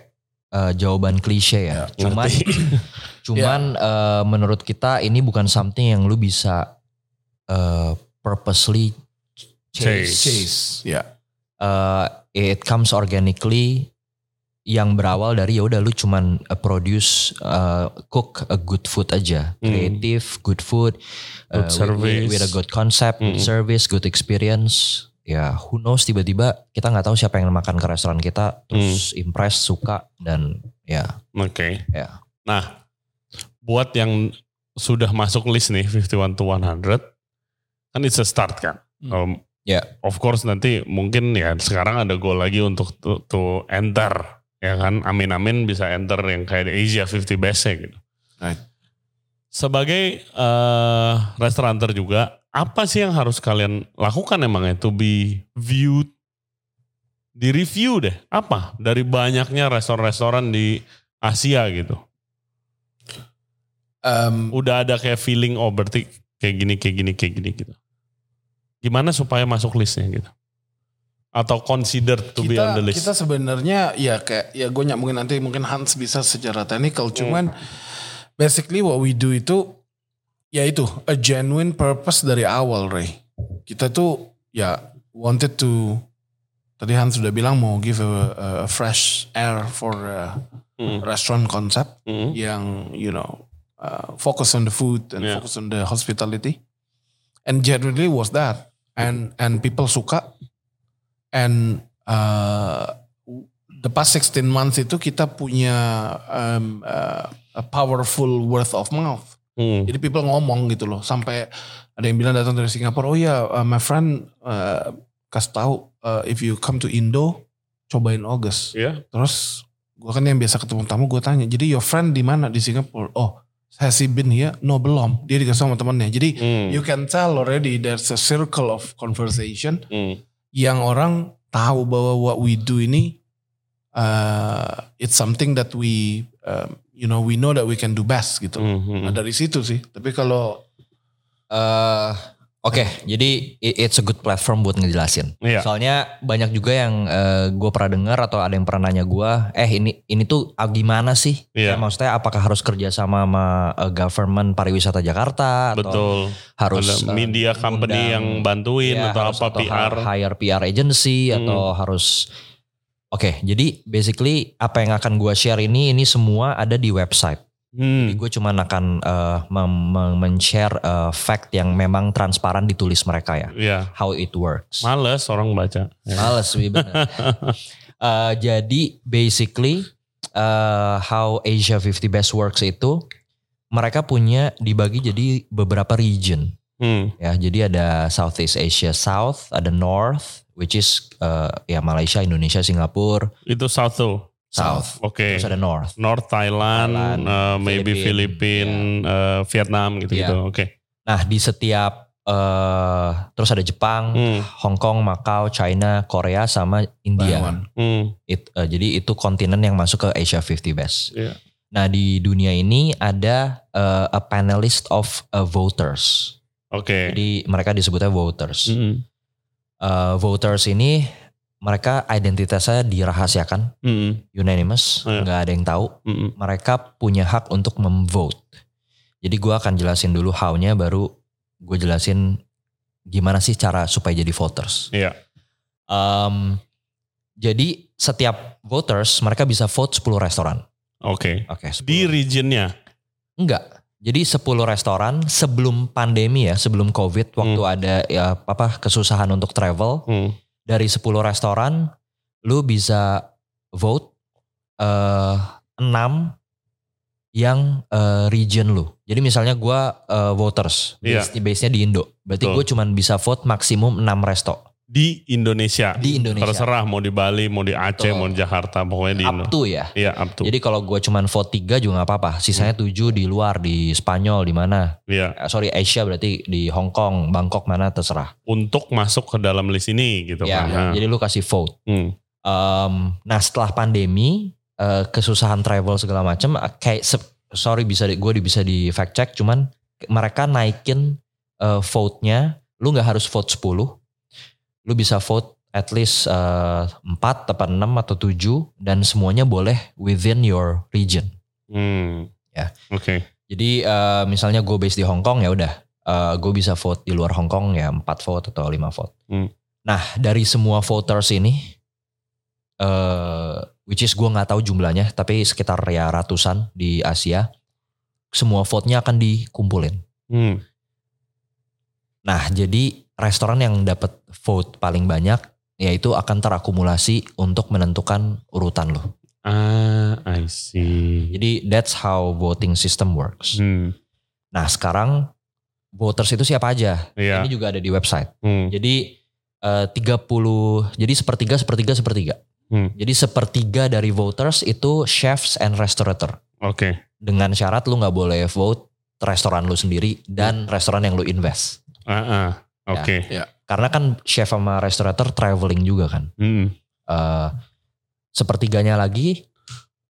Speaker 1: eh, jawaban klise ya. cuman cuman eh, menurut kita ini bukan something yang lu bisa eh, purposely chase.
Speaker 2: Chase.
Speaker 3: Chase, ya.
Speaker 1: Eh, it comes organically yang berawal dari ya udah lu cuman uh, produce uh, cook a good food aja
Speaker 2: Hmm.
Speaker 1: creative good food
Speaker 2: Good
Speaker 1: uh, with-
Speaker 2: service.
Speaker 1: with, with a good concept good
Speaker 2: Hmm.
Speaker 1: service good experience ya who knows tiba-tiba kita nggak tahu siapa yang makan ke restoran kita terus
Speaker 2: Hmm.
Speaker 1: impress suka dan ya
Speaker 2: Oke.
Speaker 1: ya
Speaker 2: Nah, buat yang sudah masuk list nih 51 to 100, kan it's a start kan. Um,
Speaker 1: Ya.
Speaker 2: Of course nanti mungkin ya sekarang ada goal lagi untuk to, to enter ya kan. Amin-amin bisa enter yang kayak di Asia 50 best gitu.
Speaker 3: Right.
Speaker 2: Sebagai eh restauranter juga, apa sih yang harus kalian lakukan emangnya to be viewed di review deh apa dari banyaknya restoran-restoran di Asia gitu
Speaker 3: Um,
Speaker 2: udah ada kayak feeling oh berarti kayak gini kayak gini kayak gini gitu. Gimana supaya masuk listnya gitu? Atau consider to be on the list?
Speaker 3: Kita sebenarnya ya kayak ya gue nyambungin nanti mungkin Hans bisa secara teknikal cuman basically what we do itu ya itu a genuine purpose dari awal Ray. Kita tuh ya wanted to tadi Hans sudah bilang mau give a, a fresh air for a
Speaker 2: Mm.
Speaker 3: restaurant concept
Speaker 2: Mm.
Speaker 3: yang you know uh, focus on the food and
Speaker 2: Yeah.
Speaker 3: focus on the hospitality and generally was that and and people suka and uh, the past 16 months itu kita punya um, uh, a powerful word of mouth
Speaker 2: Mm.
Speaker 3: jadi people ngomong gitu loh sampai ada yang bilang datang dari Singapura oh ya uh, my friend uh, kasih tahu uh, if you come to Indo cobain August
Speaker 2: Ya,
Speaker 3: Terus gue kan yang biasa ketemu tamu gue tanya, jadi your friend di mana di Singapura? Oh, has he been here? No belum. Dia dikasih sama temannya. Jadi
Speaker 2: Mm.
Speaker 3: you can tell already there's a circle of conversation
Speaker 2: Mm.
Speaker 3: yang orang tahu bahwa what we do ini uh, it's something that we um, you know we know that we can do best gitu.
Speaker 2: Mm, mm,
Speaker 3: Nah, dari situ sih. Tapi kalau
Speaker 1: Eh, Oke, jadi i- it's a good platform buat ngejelasin.
Speaker 2: Iya.
Speaker 1: Soalnya banyak juga yang gue pernah dengar atau ada yang pernah nanya gue, eh ini ini tuh ah, gimana sih?
Speaker 2: Iya.
Speaker 1: Ya, maksudnya apakah harus kerja sama sama eh, government pariwisata Jakarta atau
Speaker 2: Betul.
Speaker 1: harus
Speaker 2: Ada
Speaker 1: eh,
Speaker 2: media company
Speaker 1: undang-
Speaker 2: yang bantuin
Speaker 1: ya,
Speaker 2: atau
Speaker 1: harus-
Speaker 2: apa
Speaker 1: atau
Speaker 2: PR.
Speaker 1: hire PR agency
Speaker 2: Hmm.
Speaker 1: atau harus Oke, jadi basically apa yang akan gue share ini ini semua ada di website. Jadi
Speaker 2: Hmm.
Speaker 1: gue cuma akan mem- men-share eh, fact yang memang transparan ditulis mereka ya.
Speaker 2: Ya,
Speaker 1: How it works.
Speaker 2: males orang baca. Ya.
Speaker 1: Males wih bener. Eh, jadi basically eh, how Asia 50 Best works itu mereka punya dibagi jadi beberapa region
Speaker 2: Hmm.
Speaker 1: ya. Jadi ada Southeast Asia South, ada North which is eh, ya Malaysia, Indonesia, Singapura,
Speaker 2: Itu South tuh.
Speaker 1: South.
Speaker 2: Oke.
Speaker 1: Terus ada North.
Speaker 2: North Thailand,
Speaker 1: Thailand,
Speaker 2: uh, maybe
Speaker 1: Philippine,
Speaker 2: Filipina, uh, Vietnam gitu-gitu. Oke.
Speaker 1: Nah, di setiap eh terus ada Jepang,
Speaker 2: Hmm.
Speaker 1: Hong Kong, Macau, China, Korea sama India.
Speaker 3: Taiwan.
Speaker 2: Hmm.
Speaker 1: It- eh, jadi itu kontinen yang masuk ke Asia 50 Best.
Speaker 2: Iya.
Speaker 1: Nah di dunia ini ada eh, a panelist of eh, voters.
Speaker 2: Oke.
Speaker 1: Jadi mereka disebutnya voters.
Speaker 2: Hmm.
Speaker 1: Eh, voters ini mereka identitasnya dirahasiakan,
Speaker 2: Hmm.
Speaker 1: unanimous,
Speaker 2: Iya.
Speaker 1: nggak ada yang tahu.
Speaker 2: Hmm.
Speaker 1: Mereka punya hak untuk memvote. Jadi gue akan jelasin dulu how-nya, baru gue jelasin gimana sih cara supaya jadi voters.
Speaker 2: Iya.
Speaker 1: Em, jadi setiap voters mereka bisa vote 10 restoran.
Speaker 2: Oke.
Speaker 1: Oke, 10.
Speaker 2: Di regionnya.
Speaker 1: Enggak. Jadi 10 restoran sebelum pandemi ya, sebelum Covid waktu ada ya apa kesusahan untuk travel,
Speaker 2: Hmm.
Speaker 1: dari 10 restoran lu bisa vote eh enam yang eh, region lu. Jadi misalnya gua eh, voters,
Speaker 2: Iya.
Speaker 1: base- base-nya di Indo. Berarti gue cuman bisa vote maksimum 6 resto
Speaker 2: Di Indonesia.
Speaker 1: di Indonesia.
Speaker 2: Terserah mau di Bali, mau di Aceh,
Speaker 1: Betul.
Speaker 2: mau di Jakarta, pokoknya di.
Speaker 1: Up to ya.
Speaker 2: Iya, up to.
Speaker 1: Jadi kalau gue cuman vote 3 juga nggak apa-apa. Sisanya 7 di luar, di Spanyol, di mana.
Speaker 2: Iya,
Speaker 1: Eh, sorry Asia berarti di Hong Kong, Bangkok mana terserah.
Speaker 2: untuk masuk ke dalam list ini gitu
Speaker 1: ya,
Speaker 2: kan.
Speaker 1: Jadi lu kasih vote.
Speaker 2: hmm.
Speaker 1: Em, nah setelah pandemi, eh, kesusahan travel segala macam, eh, kayak sorry bisa di, gue bisa di fact check, cuman mereka naikin eh, vote-nya, lu nggak harus vote 10, lu bisa vote at least eh, 4 atau 6 atau 7 dan semuanya boleh within your region.
Speaker 2: Hmm.
Speaker 1: Ya.
Speaker 2: Oke.
Speaker 1: Jadi eh, misalnya gue base di Hong Kong ya udah, gue bisa vote di luar Hong Kong ya 4 vote atau 5 vote.
Speaker 2: Hmm.
Speaker 1: Nah dari semua voters ini, eh which is gue nggak tahu jumlahnya, tapi sekitar ya ratusan di Asia, semua vote-nya akan dikumpulin.
Speaker 2: Hmm.
Speaker 1: Nah jadi restoran yang dapat vote paling banyak, yaitu akan terakumulasi untuk menentukan urutan lo.
Speaker 2: Ah, I see.
Speaker 1: Jadi that's how voting system works.
Speaker 2: Hmm.
Speaker 1: Nah sekarang voters itu siapa aja?
Speaker 2: Iya.
Speaker 1: Ini juga ada di website.
Speaker 2: Hmm.
Speaker 1: Jadi eh, 30, jadi sepertiga, sepertiga, sepertiga.
Speaker 2: Hmm.
Speaker 1: Jadi sepertiga dari voters itu chefs and restaurateur.
Speaker 2: Oke.
Speaker 1: Dengan syarat lu nggak boleh vote restoran lu sendiri dan restoran yang lu invest.
Speaker 2: Ah, ah. Oke.
Speaker 1: Karena kan chef sama restaurateur traveling juga kan.
Speaker 2: Hmm.
Speaker 1: Eh, sepertiganya lagi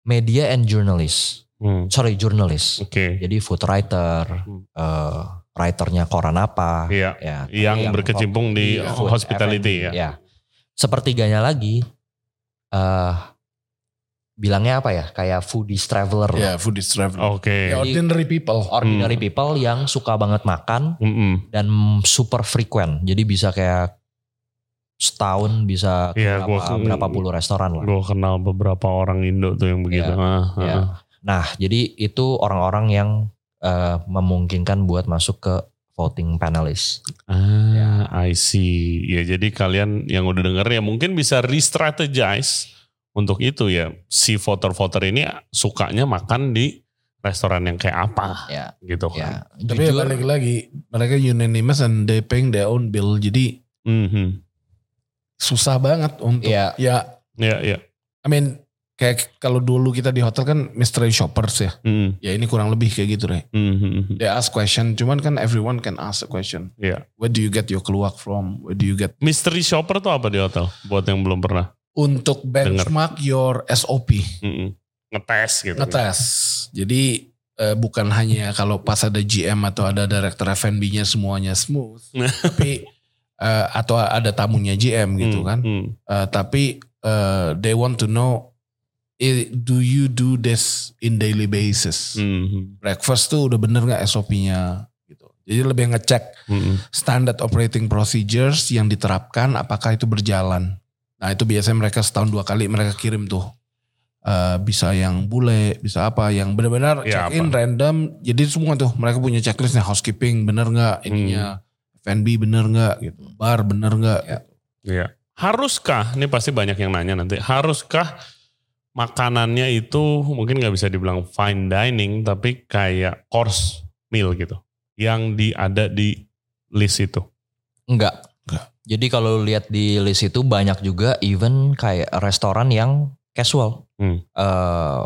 Speaker 1: media and journalist.
Speaker 2: Hmm.
Speaker 1: Sorry, journalist.
Speaker 2: Oke.
Speaker 1: Jadi food writer,
Speaker 2: Hmm.
Speaker 1: eh, writernya koran apa.
Speaker 2: Iya.
Speaker 1: Ya,
Speaker 2: Yang berkecimpung di
Speaker 1: food,
Speaker 2: hospitality ya.
Speaker 1: ya. Sepertiganya lagi eh bilangnya apa ya? Kayak foodies traveler,
Speaker 3: Ya, foodies travel.
Speaker 2: Oke.
Speaker 3: Ya, ordinary people.
Speaker 1: ordinary
Speaker 2: Hmm.
Speaker 1: people yang suka banget makan
Speaker 2: Mm-mm.
Speaker 1: dan super frequent. Jadi bisa kayak setahun bisa ke
Speaker 2: Iya, gua
Speaker 1: berapa, berapa puluh restoran lah.
Speaker 2: Gue kenal beberapa orang Indo tuh yang begitu.
Speaker 1: Iya.
Speaker 2: Ah, ah,
Speaker 1: Iya.
Speaker 2: ah.
Speaker 1: Nah, jadi itu orang-orang yang eh, memungkinkan buat masuk ke voting panelist.
Speaker 2: Ah, I see. Ya jadi kalian yang udah denger ya mungkin bisa re-strategize untuk itu ya. Si voter-voter ini sukanya makan di restoran yang kayak apa
Speaker 1: Ya,
Speaker 2: gitu
Speaker 1: ya.
Speaker 2: kan.
Speaker 3: Tapi ya
Speaker 1: Jujur,
Speaker 3: balik lagi, mereka unanimous and they paying their own bill. Jadi
Speaker 2: Mhm.
Speaker 3: susah banget untuk
Speaker 1: ya,
Speaker 3: ya
Speaker 2: Ya, ya.
Speaker 3: I mean kayak kalau dulu kita di hotel kan mystery shoppers ya.
Speaker 2: Mhm.
Speaker 3: Ya ini kurang lebih kayak gitu deh.
Speaker 2: Mhm.
Speaker 3: They ask question, cuman kan everyone can ask a question.
Speaker 2: Iya.
Speaker 3: Where do you get your keluak from? Where do you get
Speaker 2: Mystery shopper tuh apa di hotel? Buat yang belum pernah.
Speaker 3: Untuk benchmark your SOP
Speaker 2: Mhm. Ngetes gitu.
Speaker 3: ngetes. Jadi eh, bukan hanya kalau pas ada GM atau ada director F&B-nya semuanya smooth, tapi eh, atau ada tamunya GM gitu
Speaker 2: Hmm,
Speaker 3: kan.
Speaker 2: hmm.
Speaker 3: Eh, tapi eh, they want to know do you do this in daily basis?
Speaker 2: Mhm.
Speaker 3: Breakfast tuh udah bener nggak SOP-nya gitu. Jadi lebih ngecek
Speaker 2: Mhm.
Speaker 3: standard operating procedures yang diterapkan apakah itu berjalan. Nah itu biasanya mereka setahun dua kali mereka kirim tuh. Eh, bisa yang bule, bisa apa, yang benar-benar
Speaker 2: Ya,
Speaker 3: check in
Speaker 2: apa?
Speaker 3: random. Jadi semua tuh mereka punya checklistnya housekeeping bener nggak, ininya F&B bener nggak, gitu. bar bener nggak. gitu.
Speaker 2: Iya. Haruskah, ini pasti banyak yang nanya nanti, haruskah makanannya itu mungkin nggak bisa dibilang fine dining, tapi kayak course meal gitu, yang di ada di list itu.
Speaker 1: enggak. Jadi kalau lu lihat di list itu banyak juga even kayak restoran yang casual.
Speaker 2: Hmm.
Speaker 1: Eh,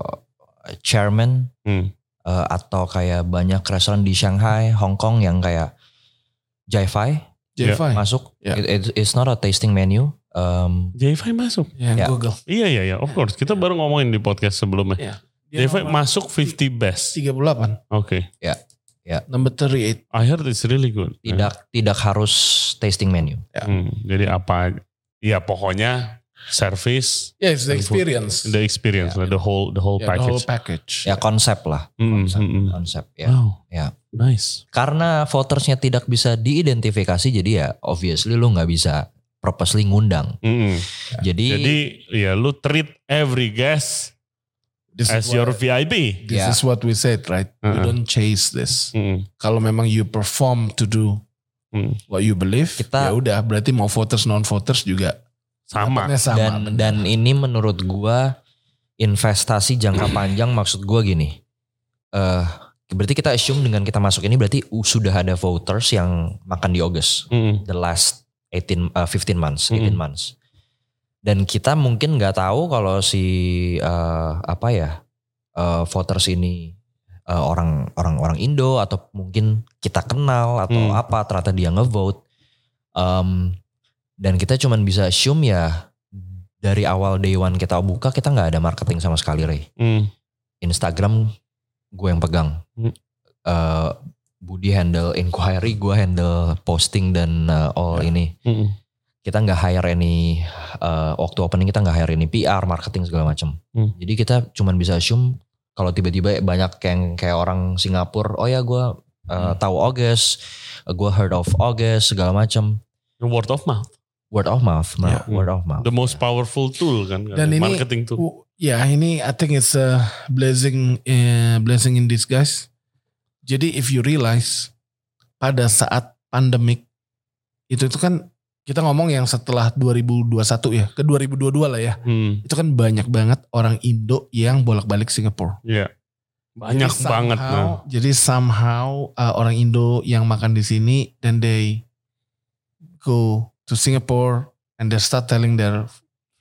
Speaker 1: chairman
Speaker 2: Hmm.
Speaker 1: eh, atau kayak banyak restoran di Shanghai, Hong Kong yang kayak Jai-Fi
Speaker 2: Ya,
Speaker 1: masuk.
Speaker 3: Ya.
Speaker 1: It- it- it's not a tasting menu. Um,
Speaker 2: J5 masuk.
Speaker 3: Ya,
Speaker 1: Ya.
Speaker 3: Google.
Speaker 2: Iya iya iya, of course. Kita baru ngomongin di podcast sebelumnya.
Speaker 3: Iya.
Speaker 2: J5
Speaker 3: nomor
Speaker 2: masuk 50 best.
Speaker 3: 38.
Speaker 2: Oke.
Speaker 3: Number 38.
Speaker 2: I heard it's really good.
Speaker 1: tidak tidak harus tasting menu.
Speaker 2: Hmm, jadi apa? Ya pokoknya service,
Speaker 3: Yeah, it's the
Speaker 2: And food.
Speaker 3: experience.
Speaker 2: the experience, lah, the whole the whole
Speaker 3: Yeah, the whole
Speaker 2: package.
Speaker 3: package.
Speaker 1: Ya konsep lah,
Speaker 2: Hmm,
Speaker 1: konsep,
Speaker 2: hmm.
Speaker 1: konsep ya.
Speaker 2: Wow.
Speaker 1: Ya.
Speaker 2: Nice.
Speaker 1: Karena votersnya tidak bisa diidentifikasi, jadi ya obviously lu nggak bisa purposely ngundang.
Speaker 2: Hmm.
Speaker 1: Jadi,
Speaker 2: Jadi ya lu treat every guest
Speaker 3: This
Speaker 2: as
Speaker 3: is
Speaker 2: your
Speaker 3: what,
Speaker 2: VIP.
Speaker 3: this
Speaker 1: Yeah.
Speaker 3: is what we said, right? You
Speaker 2: Uh-uh.
Speaker 3: don't chase this.
Speaker 2: Hmm.
Speaker 3: Kalau memang you perform to do
Speaker 2: Hmm.
Speaker 3: what you believe,
Speaker 1: Kita-
Speaker 3: ya udah berarti mau voters non voters juga
Speaker 2: Sama.
Speaker 3: sama.
Speaker 1: dan
Speaker 3: bener.
Speaker 1: dan ini menurut gua investasi jangka panjang maksud gue gini. eh berarti kita assume dengan kita masuk ini berarti uh, sudah ada voters yang makan di August.
Speaker 2: Mm.
Speaker 1: The last 18 uh, 15 months, 18
Speaker 2: Mm.
Speaker 1: months. Dan kita mungkin nggak tahu kalau si eh, apa ya eh, voters ini eh, orang orang orang Indo atau mungkin kita kenal atau
Speaker 2: Hmm.
Speaker 1: apa ternyata dia ngevote. Em, dan kita cuman bisa assume ya dari awal day one kita buka kita nggak ada marketing sama sekali Ray.
Speaker 2: Mm.
Speaker 1: Instagram gue yang pegang.
Speaker 2: Hmm.
Speaker 1: Eh, Budi handle inquiry, gue handle posting dan uh, all
Speaker 3: Ya.
Speaker 1: ini.
Speaker 2: Mm.
Speaker 1: Kita nggak hire any uh, waktu opening kita nggak hire any PR, marketing segala macam.
Speaker 2: Hmm.
Speaker 1: Jadi kita cuman bisa assume kalau tiba-tiba banyak yang kayak orang Singapura, oh ya gue uh,
Speaker 3: Hmm.
Speaker 1: tahu August, gue heard of August segala macam.
Speaker 2: Word of mouth.
Speaker 1: Word of mouth,
Speaker 3: Ya.
Speaker 1: word of mouth.
Speaker 2: The most powerful tool kan.
Speaker 3: Dan ini-
Speaker 2: marketing tool.
Speaker 3: Ya ini I think it's a blessing uh, blessing in disguise. Jadi if you realize pada saat pandemik itu itu kan kita ngomong yang setelah 2021 ya ke 2022 lah ya.
Speaker 2: Hmm.
Speaker 3: Itu kan banyak banget orang Indo yang bolak-balik Singapura.
Speaker 2: Iya. Banyak
Speaker 3: Jadi
Speaker 2: banget.
Speaker 3: somehow-
Speaker 2: Nah.
Speaker 3: Jadi somehow uh, orang Indo yang makan di sini then they go to Singapore and they start telling their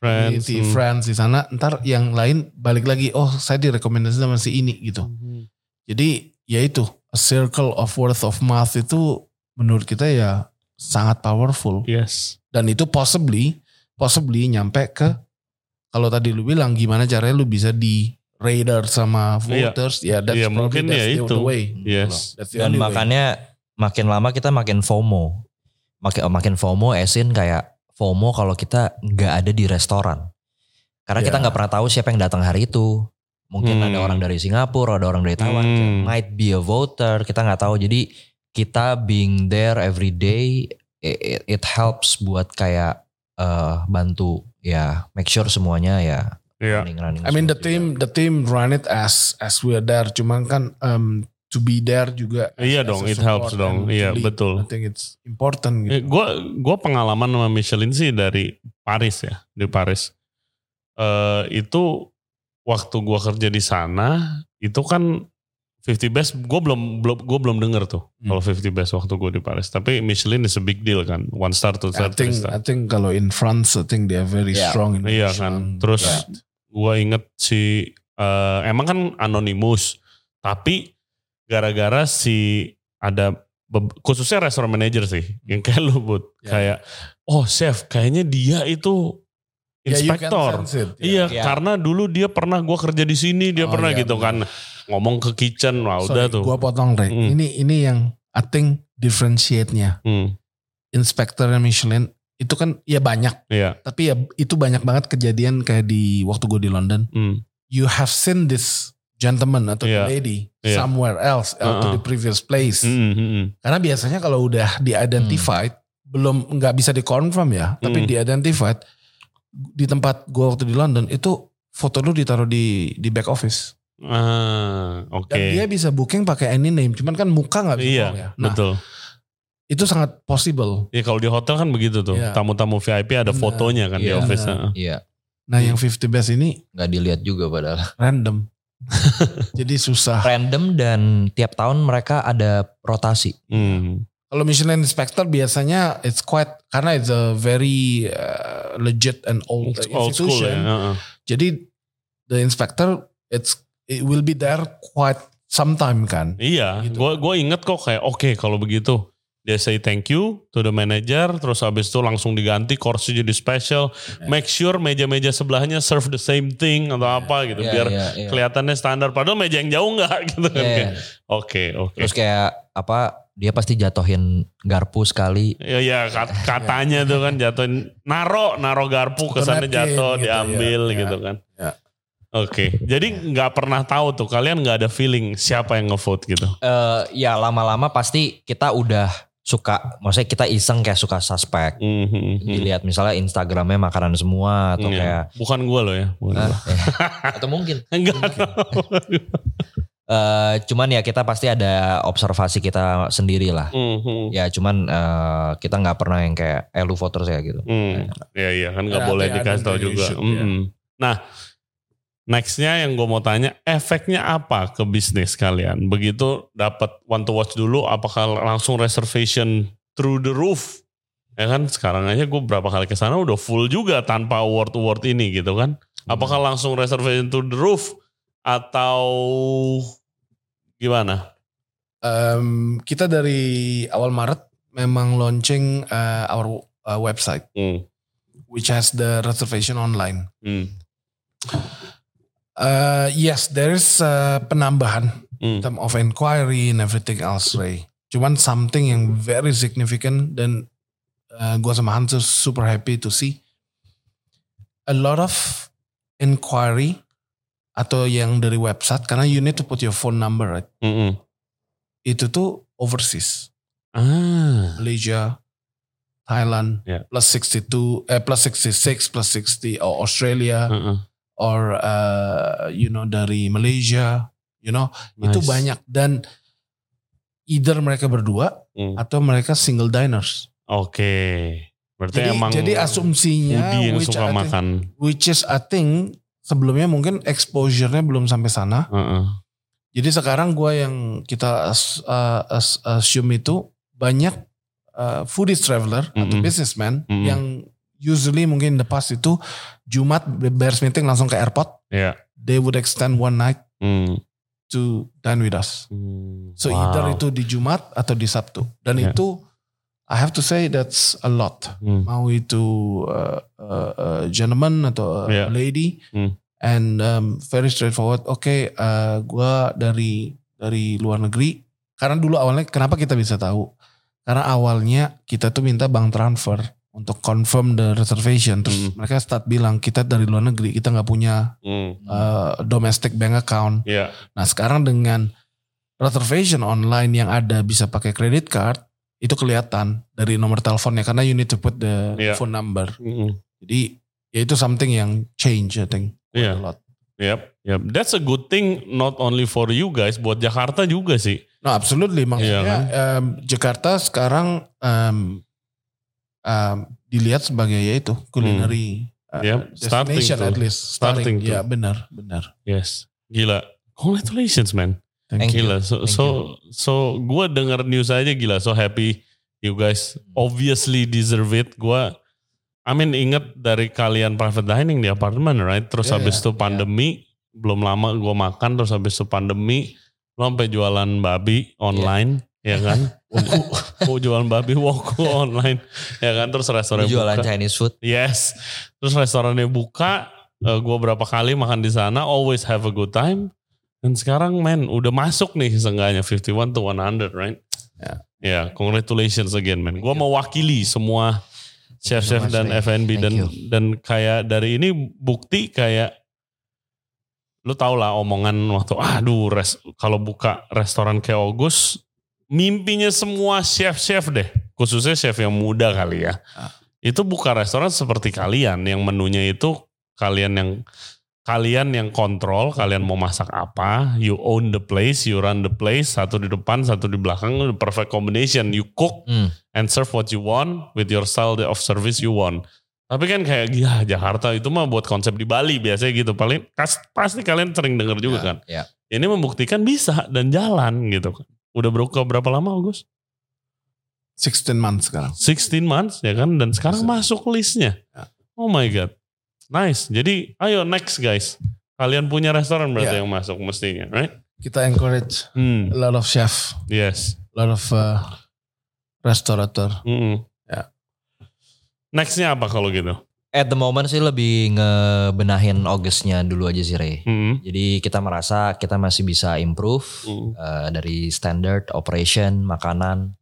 Speaker 2: Friends. hmm.
Speaker 3: friends di sana. Ntar yang lain balik lagi, oh saya direkomendasi sama si ini gitu.
Speaker 2: Hmm.
Speaker 3: Jadi ya itu a circle of word of mouth itu menurut kita ya sangat powerful
Speaker 2: Yes.
Speaker 3: dan itu possibly possibly nyampe ke kalau tadi lu bilang gimana caranya lu bisa di radar sama
Speaker 2: Iya.
Speaker 3: voters ya that's
Speaker 2: Iya,
Speaker 3: probably
Speaker 2: mungkin
Speaker 3: that's
Speaker 2: ya
Speaker 3: the,
Speaker 2: itu.
Speaker 3: way
Speaker 2: Yes.
Speaker 3: That's the
Speaker 1: Dan
Speaker 3: only way.
Speaker 1: makanya makin lama kita makin FOMO. Makin makin FOMO esin kayak FOMO kalau kita nggak ada di restoran. Karena kita
Speaker 3: Ya.
Speaker 1: nggak pernah tahu siapa yang datang hari itu. Mungkin
Speaker 2: Hmm.
Speaker 1: ada orang dari Singapura, ada orang dari Taiwan,
Speaker 2: Hmm.
Speaker 1: might be a voter, kita nggak tahu. Jadi kita being there every day, it, it- it helps buat kayak eh, bantu ya make sure semuanya ya
Speaker 2: Iya.
Speaker 1: running running.
Speaker 3: I mean the team the team run it as as we are there cuman kan um, to be there juga
Speaker 2: Iya
Speaker 3: as
Speaker 2: dong, it helps dong. Iya,
Speaker 3: lead.
Speaker 2: betul.
Speaker 3: I think it's important
Speaker 2: Eh,
Speaker 3: gitu.
Speaker 2: Gue gua pengalaman sama Michelin sih dari Paris ya, di Paris. Eh itu waktu gua kerja di sana itu kan 50 best gue belum belum gue belum denger tuh
Speaker 3: Hmm.
Speaker 2: kalau 50 best waktu gue di Paris. Tapi Michelin is a big deal kan, one star to
Speaker 3: I think
Speaker 2: star.
Speaker 3: I think kalau in France I think they are very
Speaker 1: Yeah.
Speaker 3: strong in
Speaker 2: Iya kan.
Speaker 3: Michelin.
Speaker 2: Terus
Speaker 3: Yeah.
Speaker 2: gue inget si eh, emang kan anonymous, tapi gara-gara si ada khususnya restoran manager sih yang kayak lu but
Speaker 3: Ya.
Speaker 2: kayak oh chef kayaknya dia itu
Speaker 3: Yeah,
Speaker 2: inspektor.
Speaker 3: sense it.
Speaker 2: Iya,
Speaker 1: Iya.
Speaker 2: karena dulu dia pernah gua kerja di sini, dia
Speaker 3: Oh,
Speaker 2: pernah
Speaker 3: iya,
Speaker 2: gitu
Speaker 3: benar.
Speaker 2: kan. Ngomong ke kitchen, wah udah
Speaker 3: Sorry,
Speaker 2: tuh.
Speaker 3: Gua potong Ray.
Speaker 2: Hmm.
Speaker 3: Ini ini yang I think differentiate-nya.
Speaker 2: Hmm,
Speaker 3: Inspektor Michelin itu kan ya banyak,
Speaker 2: iya.
Speaker 3: tapi ya itu banyak banget kejadian kayak di waktu gue di London.
Speaker 2: Hmm,
Speaker 3: You have seen this gentleman atau
Speaker 2: Iya.
Speaker 3: lady
Speaker 2: Iya.
Speaker 3: somewhere else atau
Speaker 2: Uh-uh.
Speaker 3: the previous place.
Speaker 2: hmm, hmm.
Speaker 3: Karena biasanya kalau udah di-identified, belum nggak bisa di-confirm ya, tapi
Speaker 2: Hmm.
Speaker 3: di-identified di tempat gue waktu di London itu foto lu ditaruh di di back office.
Speaker 2: Ah, oke.
Speaker 3: Dan dia bisa booking pakai any name, cuman kan muka nggak bisa
Speaker 2: Iya,
Speaker 3: ya. Nah,
Speaker 2: betul.
Speaker 3: itu sangat possible.
Speaker 2: Ya kalau di hotel kan begitu tuh.
Speaker 3: Iya.
Speaker 2: Tamu-tamu VIP ada
Speaker 3: Benar.
Speaker 2: fotonya kan di
Speaker 1: Iya.
Speaker 2: office. Heeh.
Speaker 1: Iya,
Speaker 3: Nah, yang 50 best ini
Speaker 1: nggak dilihat juga padahal.
Speaker 3: random. Jadi susah.
Speaker 1: Random dan tiap tahun mereka ada rotasi.
Speaker 2: Hmm.
Speaker 3: Kalau Michelin inspector biasanya it's quite karena it's a very uh, legit and old,
Speaker 2: It's Old school ya.
Speaker 3: institution.
Speaker 2: heeh.
Speaker 3: Jadi the inspector it's it will be there quite sometime kan.
Speaker 2: Iya,
Speaker 3: Gitu.
Speaker 2: gue gua inget kok kayak oke kalau begitu dia say thank you to the manager, terus habis itu langsung diganti kursi jadi special.
Speaker 3: Ya.
Speaker 2: Make sure meja-meja sebelahnya serve the same thing atau apa gitu,
Speaker 1: Iya,
Speaker 2: biar
Speaker 1: iya, iya.
Speaker 2: kelihatannya standar. Padahal meja yang jauh nggak gitu kan.
Speaker 1: Iya.
Speaker 2: Oke oke.
Speaker 1: Terus kayak apa? Dia pasti jatohin garpu sekali.
Speaker 2: Ya ya kat- katanya tuh kan jatuhin naro naro garpu kesannya jatuh
Speaker 3: gitu,
Speaker 2: diambil
Speaker 3: ya,
Speaker 2: gitu kan.
Speaker 3: Ya.
Speaker 2: Oke, jadi nggak pernah tahu tuh kalian nggak ada feeling siapa yang ngevote gitu.
Speaker 1: eh ya lama-lama pasti kita udah suka, maksudnya kita iseng kayak suka suspek.
Speaker 2: Hmm, hmm.
Speaker 1: Dilihat misalnya Instagramnya makanan semua atau
Speaker 2: Iya.
Speaker 1: kayak
Speaker 2: bukan gue loh ya. Bukan
Speaker 1: Hah?
Speaker 2: gua.
Speaker 1: Eh, atau mungkin.
Speaker 2: Enggak.
Speaker 1: Eh, cuman ya kita pasti ada observasi kita sendiri lah.
Speaker 2: Hmm, hmm.
Speaker 1: Ya cuman eh, kita nggak pernah yang kayak eh lu voter saya gitu.
Speaker 2: Hmm, iya iya kan nggak boleh dikasih tahu juga.
Speaker 3: aggregation,
Speaker 2: Hmm,
Speaker 3: ya.
Speaker 2: Nah, Nextnya yang gue mau tanya, efeknya apa ke bisnis kalian? Begitu dapat one to watch dulu, apakah langsung reservation through the roof? Ya kan sekarang aja gue berapa kali ke sana udah full juga tanpa award award ini gitu kan? Apakah langsung reservation through the roof atau gimana?
Speaker 3: Um, kita dari awal Maret memang launching uh, our uh, website,
Speaker 2: Hmm.
Speaker 3: which has the reservation online.
Speaker 2: Hmm.
Speaker 3: Uh, yes, there is uh, penambahan
Speaker 2: Hmm.
Speaker 3: term of inquiry and everything else, Ray. Cuman something yang very significant dan uh, gue sama Hans super happy to see a lot of inquiry atau yang dari website karena you need to put your phone number, right?
Speaker 2: Mm-mm.
Speaker 3: Itu tuh overseas,
Speaker 2: Ah.
Speaker 3: Malaysia, Thailand,
Speaker 2: Yeah.
Speaker 3: plus 62, eh, plus 66, plus 60, or Australia,
Speaker 2: Uh-uh.
Speaker 3: Or uh, you know dari Malaysia, you know itu
Speaker 2: Nice.
Speaker 3: banyak dan either mereka berdua
Speaker 2: Hmm.
Speaker 3: atau mereka single diners.
Speaker 2: Oke. Berarti
Speaker 3: Jadi,
Speaker 2: emang
Speaker 3: jadi asumsinya
Speaker 2: foodie yang
Speaker 3: which,
Speaker 2: suka
Speaker 3: I think,
Speaker 2: makan.
Speaker 3: which is I think sebelumnya mungkin exposure-nya belum sampai sana.
Speaker 2: Heeh.
Speaker 3: Jadi sekarang gua yang kita as- uh, as- assume itu banyak uh, foodies traveler atau
Speaker 2: Mm-mm.
Speaker 3: businessman
Speaker 2: Mm-mm.
Speaker 3: yang usually mungkin in the past itu Jumat beres meeting langsung ke airport.
Speaker 2: Iya.
Speaker 3: They would extend one night
Speaker 2: Hmm.
Speaker 3: to dine with us.
Speaker 2: Hmm.
Speaker 3: So
Speaker 2: Wow.
Speaker 3: either itu di Jumat atau di Sabtu. Dan
Speaker 2: Yeah.
Speaker 3: itu I have to say that's a lot.
Speaker 2: Hmm.
Speaker 3: Mau itu uh, uh, uh, gentleman atau uh,
Speaker 2: Yeah.
Speaker 3: lady.
Speaker 2: Hmm.
Speaker 3: And um, very straightforward. Oke, uh, gua dari dari luar negeri. Karena dulu awalnya kenapa kita bisa tahu? Karena awalnya kita tuh minta bank transfer untuk confirm the reservation. Terus
Speaker 2: Hmm.
Speaker 3: mereka start bilang kita dari luar negeri, kita nggak punya
Speaker 2: Hmm.
Speaker 3: uh, domestic bank account.
Speaker 2: Iya.
Speaker 3: Nah sekarang dengan reservation online yang ada bisa pakai credit card, itu kelihatan dari nomor teleponnya karena you need to put the
Speaker 2: Iya.
Speaker 3: phone number.
Speaker 2: Mm-mm.
Speaker 3: Jadi ya itu something yang change I think.
Speaker 2: Iya.
Speaker 3: a lot.
Speaker 2: Yep. Yep. That's a good thing not only for you guys, buat Jakarta juga sih.
Speaker 3: No absolutely maksudnya
Speaker 2: Iya kan?
Speaker 3: em, Jakarta sekarang em, em, dilihat sebagai ya itu culinary uh,
Speaker 2: Yep, starting
Speaker 3: destination
Speaker 2: to.
Speaker 3: at least.
Speaker 2: Starting to.
Speaker 3: Ya benar benar.
Speaker 2: Yes. Gila. Congratulations man.
Speaker 3: Thank
Speaker 1: Thank
Speaker 3: you.
Speaker 2: Gila. So
Speaker 1: Thank
Speaker 2: so so gue denger news aja gila. So happy you guys obviously deserve it. Gue I mean inget dari kalian private dining di apartemen right. Terus
Speaker 3: Yeah,
Speaker 2: habis
Speaker 3: yeah,
Speaker 2: itu pandemi belum lama gue makan terus habis itu pandemi lo sampai jualan babi online ya kan. Woku, jualan babi woku online ya kan terus restoran
Speaker 1: jualan
Speaker 2: buka.
Speaker 1: Chinese food.
Speaker 2: Yes. Terus restorannya buka, gue gua berapa kali makan di sana, always have a good time. Dan sekarang men, udah masuk nih seenggaknya 51 to 100, right?
Speaker 3: Ya.
Speaker 2: Ya, congratulations again men. Gue mewakili semua chef-chef dan. F&B dan
Speaker 1: you.
Speaker 2: dan kayak dari ini bukti kayak lu tau lah omongan waktu aduh res, kalau buka restoran kayak Ogus mimpinya semua chef-chef deh. Khususnya chef yang muda kali ya.
Speaker 3: Ah.
Speaker 2: itu buka restoran seperti kalian. Yang menunya itu kalian yang kalian yang kontrol kalian mau masak apa you own the place you run the place satu di depan satu di belakang the perfect combination. You cook
Speaker 1: Hmm.
Speaker 2: and serve what you want with your style of service you want. Tapi kan kayak ya Jakarta itu mah buat konsep di Bali biasanya gitu. Paling kas- pasti kalian sering denger juga
Speaker 3: Ya,
Speaker 2: kan.
Speaker 1: ya.
Speaker 2: ini membuktikan bisa dan jalan gitu kan udah beruka berapa lama Agus
Speaker 3: 16 months sekarang.
Speaker 2: 16 months ya kan dan sekarang
Speaker 3: Masuk.
Speaker 2: masuk listnya.
Speaker 3: Ya.
Speaker 2: Oh my god. Nice. Jadi ayo next guys. Kalian punya restoran berarti
Speaker 3: Ya.
Speaker 2: yang masuk mestinya, right?
Speaker 3: Kita encourage
Speaker 2: Hmm.
Speaker 3: a lot of chef,
Speaker 2: Yes.
Speaker 3: a lot of uh, restaurateur.
Speaker 2: Mm-mm.
Speaker 3: Ya.
Speaker 2: Nextnya apa kalau gitu?
Speaker 1: At the moment sih lebih ngebenahin Augustnya dulu aja sih Ray.
Speaker 2: Mm-mm.
Speaker 1: Jadi kita merasa kita masih bisa improve
Speaker 2: Mm.
Speaker 1: eh, dari standard operation makanan.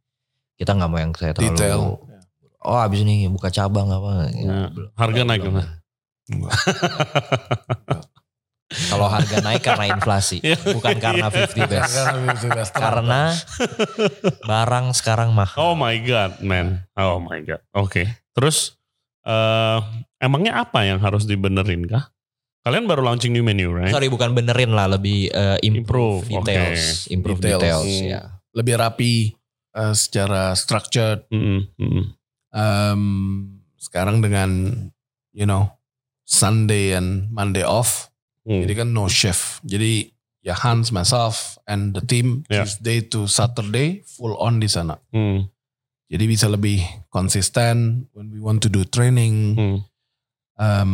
Speaker 1: Kita nggak mau yang saya terlalu
Speaker 3: Detail.
Speaker 1: Oh abis ini buka cabang apa?
Speaker 2: Ya.
Speaker 1: belum.
Speaker 2: Harga naik
Speaker 1: Belum. Kalau harga naik karena inflasi,
Speaker 2: Iya.
Speaker 1: bukan karena 50 best.
Speaker 3: Karena
Speaker 1: karena barang sekarang mahal.
Speaker 2: Oh my god, man. Oh my god. Oke. Terus eh emangnya apa yang harus dibenerin kah? Kalian baru launching new menu, right?
Speaker 1: Sorry bukan benerin lah, lebih eh, improve,
Speaker 2: Improve,
Speaker 1: details, improve
Speaker 3: Details.
Speaker 1: details,
Speaker 2: Hmm.
Speaker 1: ya.
Speaker 3: lebih rapi uh, secara structured.
Speaker 2: Mm-mm, mm-mm.
Speaker 3: Um, sekarang dengan you know Sunday and Monday off,
Speaker 2: Hmm.
Speaker 3: Jadi kan no chef. Jadi ya Hans, myself, and the team
Speaker 2: Ya.
Speaker 3: Tuesday to Saturday full on di sana.
Speaker 2: Hmm.
Speaker 3: Jadi bisa lebih konsisten when we want to do training,
Speaker 2: Hmm.
Speaker 3: um,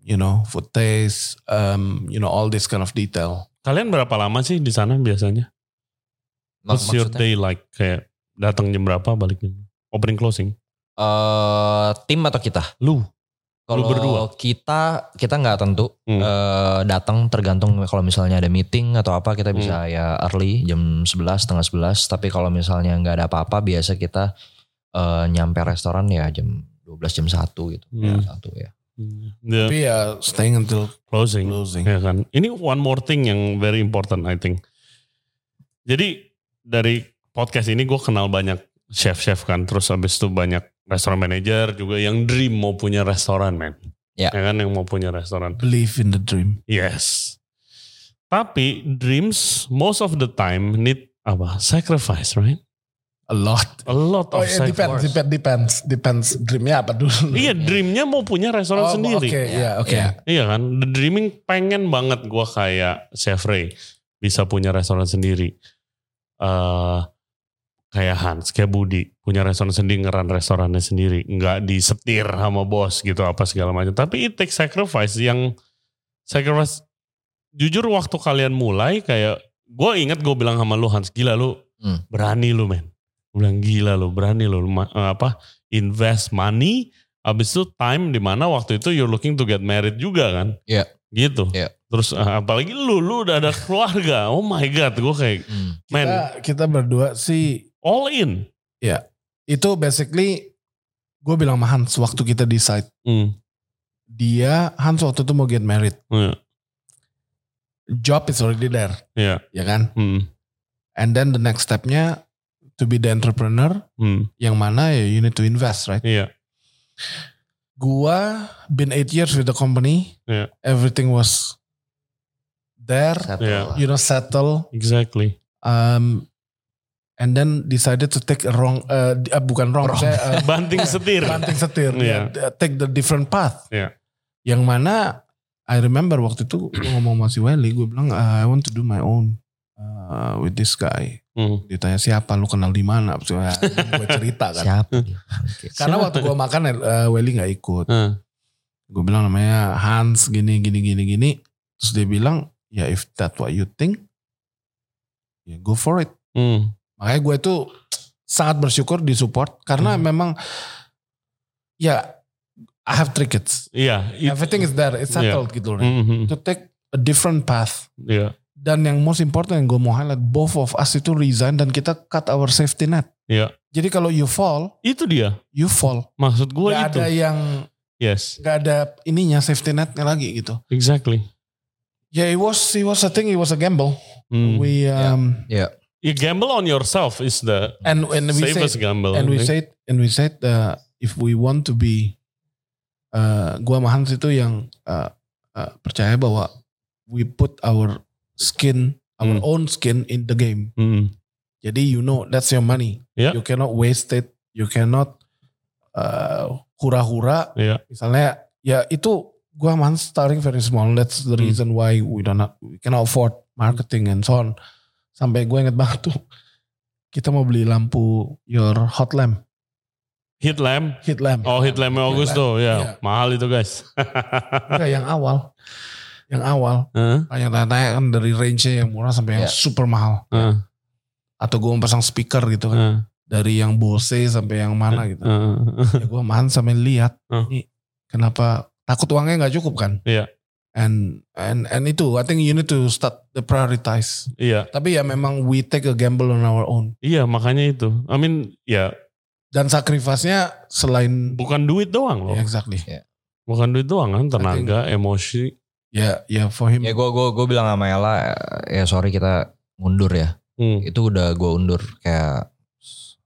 Speaker 3: you know, food taste, um, you know, all this kind of detail.
Speaker 2: Kalian berapa lama sih di sana biasanya?
Speaker 1: Mak-
Speaker 2: What's your
Speaker 1: maksudnya
Speaker 2: day like? Kayak datang jam berapa balik jam opening closing?
Speaker 1: eh, tim atau kita?
Speaker 2: Lu?
Speaker 1: Kalau
Speaker 2: berdua?
Speaker 1: kita kita nggak tentu
Speaker 2: Hmm.
Speaker 1: eh, datang tergantung kalau misalnya ada meeting atau apa kita
Speaker 2: Hmm.
Speaker 1: bisa ya early jam 11 setengah 11 tapi kalau misalnya nggak ada apa-apa biasa kita eh, nyampe restoran ya jam 12 jam 1 gitu
Speaker 2: Hmm.
Speaker 1: ya satu ya
Speaker 2: The
Speaker 3: Tapi ya staying until
Speaker 2: closing.
Speaker 3: closing.
Speaker 2: Ya kan. Ini one more thing yang very important I think. Jadi dari podcast ini gue kenal banyak chef-chef kan. Terus habis itu banyak restoran manager juga yang dream mau punya restoran man.
Speaker 1: Ya.
Speaker 2: kan yang mau punya restoran.
Speaker 3: Believe in the dream.
Speaker 2: Yes. Tapi dreams most of the time need apa? Sacrifice, right?
Speaker 3: A lot.
Speaker 2: A lot
Speaker 3: Oh,
Speaker 2: of
Speaker 3: yeah, depends,
Speaker 2: sacrifice.
Speaker 3: depends, depends, depends. Dreamnya apa dulu?
Speaker 2: Iya, dreamnya mau punya restoran
Speaker 3: Oh,
Speaker 2: sendiri.
Speaker 3: Oke, ya, oke.
Speaker 1: Iya.
Speaker 2: Iya kan, the dreaming pengen banget gue kayak Chef Ray bisa punya restoran sendiri. eh kayak Hans, kayak Budi punya restoran sendiri, ngeran restorannya sendiri, nggak disetir sama bos gitu apa segala macam. Tapi it takes sacrifice yang sacrifice. Jujur waktu kalian mulai kayak gue inget gue bilang sama lu Hans gila lu
Speaker 1: Hmm.
Speaker 2: berani lu men. Gue bilang gila lu berani lu ma- eh, apa invest money Abis itu time di mana waktu itu you're looking to get married juga kan.
Speaker 1: Iya.
Speaker 2: Gitu.
Speaker 1: Iya.
Speaker 2: Terus eh, apalagi lu, lu udah ada keluarga. Oh my God, gue kayak,
Speaker 1: Hmm.
Speaker 2: man,
Speaker 3: Kita, kita berdua sih
Speaker 2: all in.
Speaker 3: itu basically gue bilang sama Hans waktu kita decide
Speaker 2: Hmm.
Speaker 3: dia Hans waktu itu mau get married
Speaker 2: Iya.
Speaker 3: job is already there
Speaker 2: Iya.
Speaker 3: ya kan
Speaker 2: Hmm.
Speaker 3: and then the next stepnya to be the entrepreneur
Speaker 2: Hmm.
Speaker 3: yang mana ya you need to invest right
Speaker 2: Iya.
Speaker 3: gua been eight years with the company
Speaker 2: Iya.
Speaker 3: everything was there
Speaker 1: Settle
Speaker 2: Iya.
Speaker 1: lah.
Speaker 3: you know settle
Speaker 2: Exactly.
Speaker 3: um, and then decided to take a wrong uh, uh, bukan wrong,
Speaker 1: Wrong.
Speaker 3: saya, uh,
Speaker 2: Banting setir.
Speaker 3: banting setir
Speaker 2: Iya.
Speaker 3: ya, take the different path
Speaker 2: Iya.
Speaker 3: yang mana I remember waktu itu gue ngomong sama si Welly gue bilang "Uh, I want to do my own uh, with this guy
Speaker 2: Hmm.
Speaker 3: ditanya siapa lu kenal di mana gue cerita kan
Speaker 1: Siapa dia? Oke.
Speaker 3: karena waktu gue makan uh, Welly nggak ikut
Speaker 2: Eh,
Speaker 3: gue bilang namanya Hans gini gini gini gini terus dia bilang ya if that what you think ya go for it
Speaker 2: hmm.
Speaker 3: Makanya gue itu sangat bersyukur disupport karena
Speaker 2: Hmm.
Speaker 3: memang ya I have three kids
Speaker 2: Iya. it-
Speaker 3: everything is there it's settled gitu loh
Speaker 2: Hmm, hmm.
Speaker 3: to take a different path
Speaker 2: Iya.
Speaker 3: dan yang most important yang gue mau highlight both of us itu resign dan kita cut our safety net
Speaker 2: Iya.
Speaker 3: jadi kalau you fall
Speaker 2: Itu dia.
Speaker 3: you fall
Speaker 2: Maksud gue
Speaker 3: gak
Speaker 2: itu.
Speaker 3: ada yang
Speaker 2: Yes.
Speaker 3: gak ada ininya safety netnya lagi gitu
Speaker 2: Exactly.
Speaker 3: ya it was it was I think it was a gamble
Speaker 2: Hmm.
Speaker 3: we um
Speaker 1: Ya.
Speaker 2: You gamble on yourself is the
Speaker 3: and and we said
Speaker 2: safest gamble.
Speaker 3: and we said and we said uh, if we want to be uh, gua sama Hans itu yang uh, uh, percaya bahwa we put our skin our
Speaker 2: Hmm.
Speaker 3: own skin in the game
Speaker 2: Hmm.
Speaker 3: jadi you know that's your money
Speaker 2: Yeah.
Speaker 3: you cannot waste it you cannot uh, hura-hura
Speaker 2: Iya.
Speaker 3: misalnya ya itu gua sama Hans starting very small that's the
Speaker 2: Hmm.
Speaker 3: reason why we don't we cannot afford marketing and so on sampai gue inget banget tuh kita mau beli lampu your hot lamp
Speaker 2: Hit lamp.
Speaker 3: Hit lamp.
Speaker 2: Oh, hit lamp Augusto. Ya,
Speaker 3: Iya.
Speaker 2: mahal itu guys.
Speaker 3: Enggak, yang awal. Yang awal.
Speaker 2: Hah?
Speaker 3: Yang tanya kan dari range yang murah sampai yang
Speaker 1: Iya.
Speaker 3: super mahal.
Speaker 2: Hah?
Speaker 3: Atau gue mau pasang speaker gitu kan.
Speaker 2: Hah?
Speaker 3: Dari yang Bose sampai yang mana gitu.
Speaker 2: Hah?
Speaker 3: Ya gue mahan sampai lihat.
Speaker 2: Hmm.
Speaker 3: Ini kenapa takut uangnya nggak cukup kan.
Speaker 2: Iya.
Speaker 3: And, and, and itu I think you need to start the prioritize.
Speaker 2: Iya,
Speaker 3: Tapi ya memang we take a gamble on our own.
Speaker 2: iya makanya itu. I mean, ya
Speaker 3: Dan sacrifice-nya selain
Speaker 2: bukan duit doang loh.
Speaker 3: Ya, exactly.
Speaker 2: Bukan duit doang kan, tenaga, emosi.
Speaker 3: Ya, ya for him.
Speaker 1: Ya gue gua gua bilang sama Ella ya sorry kita mundur ya.
Speaker 2: Hmm.
Speaker 1: Itu udah gue undur kayak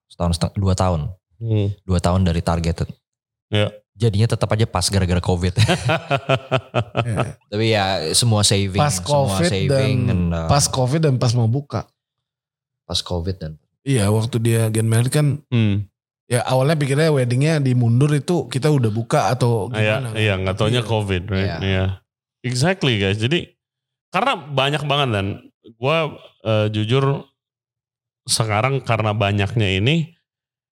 Speaker 1: setahun setengah dua tahun.
Speaker 2: Hmm.
Speaker 1: Dua tahun dari targeted.
Speaker 2: Ya.
Speaker 1: Jadinya tetap aja pas gara-gara covid.
Speaker 3: Ya.
Speaker 1: Tapi ya semua saving,
Speaker 3: Pas
Speaker 1: semua
Speaker 3: COVID
Speaker 1: saving
Speaker 3: dan
Speaker 1: and, uh,
Speaker 3: Pas covid dan pas mau buka.
Speaker 1: pas covid dan
Speaker 3: Iya waktu dia get married kan
Speaker 2: hmm.
Speaker 3: ya awalnya pikirnya weddingnya dimundur itu kita udah buka atau
Speaker 2: Iya,
Speaker 3: gimana.
Speaker 2: iya nggak taunya
Speaker 3: Iya.
Speaker 2: COVID, right?
Speaker 1: Iya.
Speaker 2: Iya. Exactly guys. Jadi karena banyak banget dan gue jujur sekarang karena banyaknya ini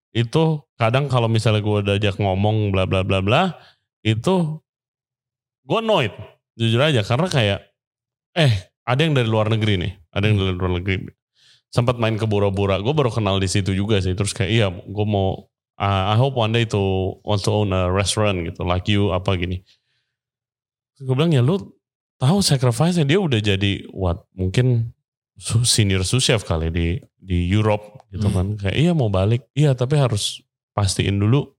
Speaker 2: itu kadang kalau misalnya gue udah ajak ngomong bla bla bla bla itu gue annoyed jujur aja. Karena kayak eh ada yang dari luar negeri nih ada yang dari luar negeri. Sempat main ke Bora-Bora gue baru kenal di situ juga sih. Terus kayak iya gue mau uh, I hope one day to also own a restaurant gitu like you apa gini. Gue bilang ya lu tahu sacrifice-nya? Dia udah jadi what mungkin senior sous chef kali di di Europe gitu kan. Kayak iya mau balik. Iya tapi harus pastiin dulu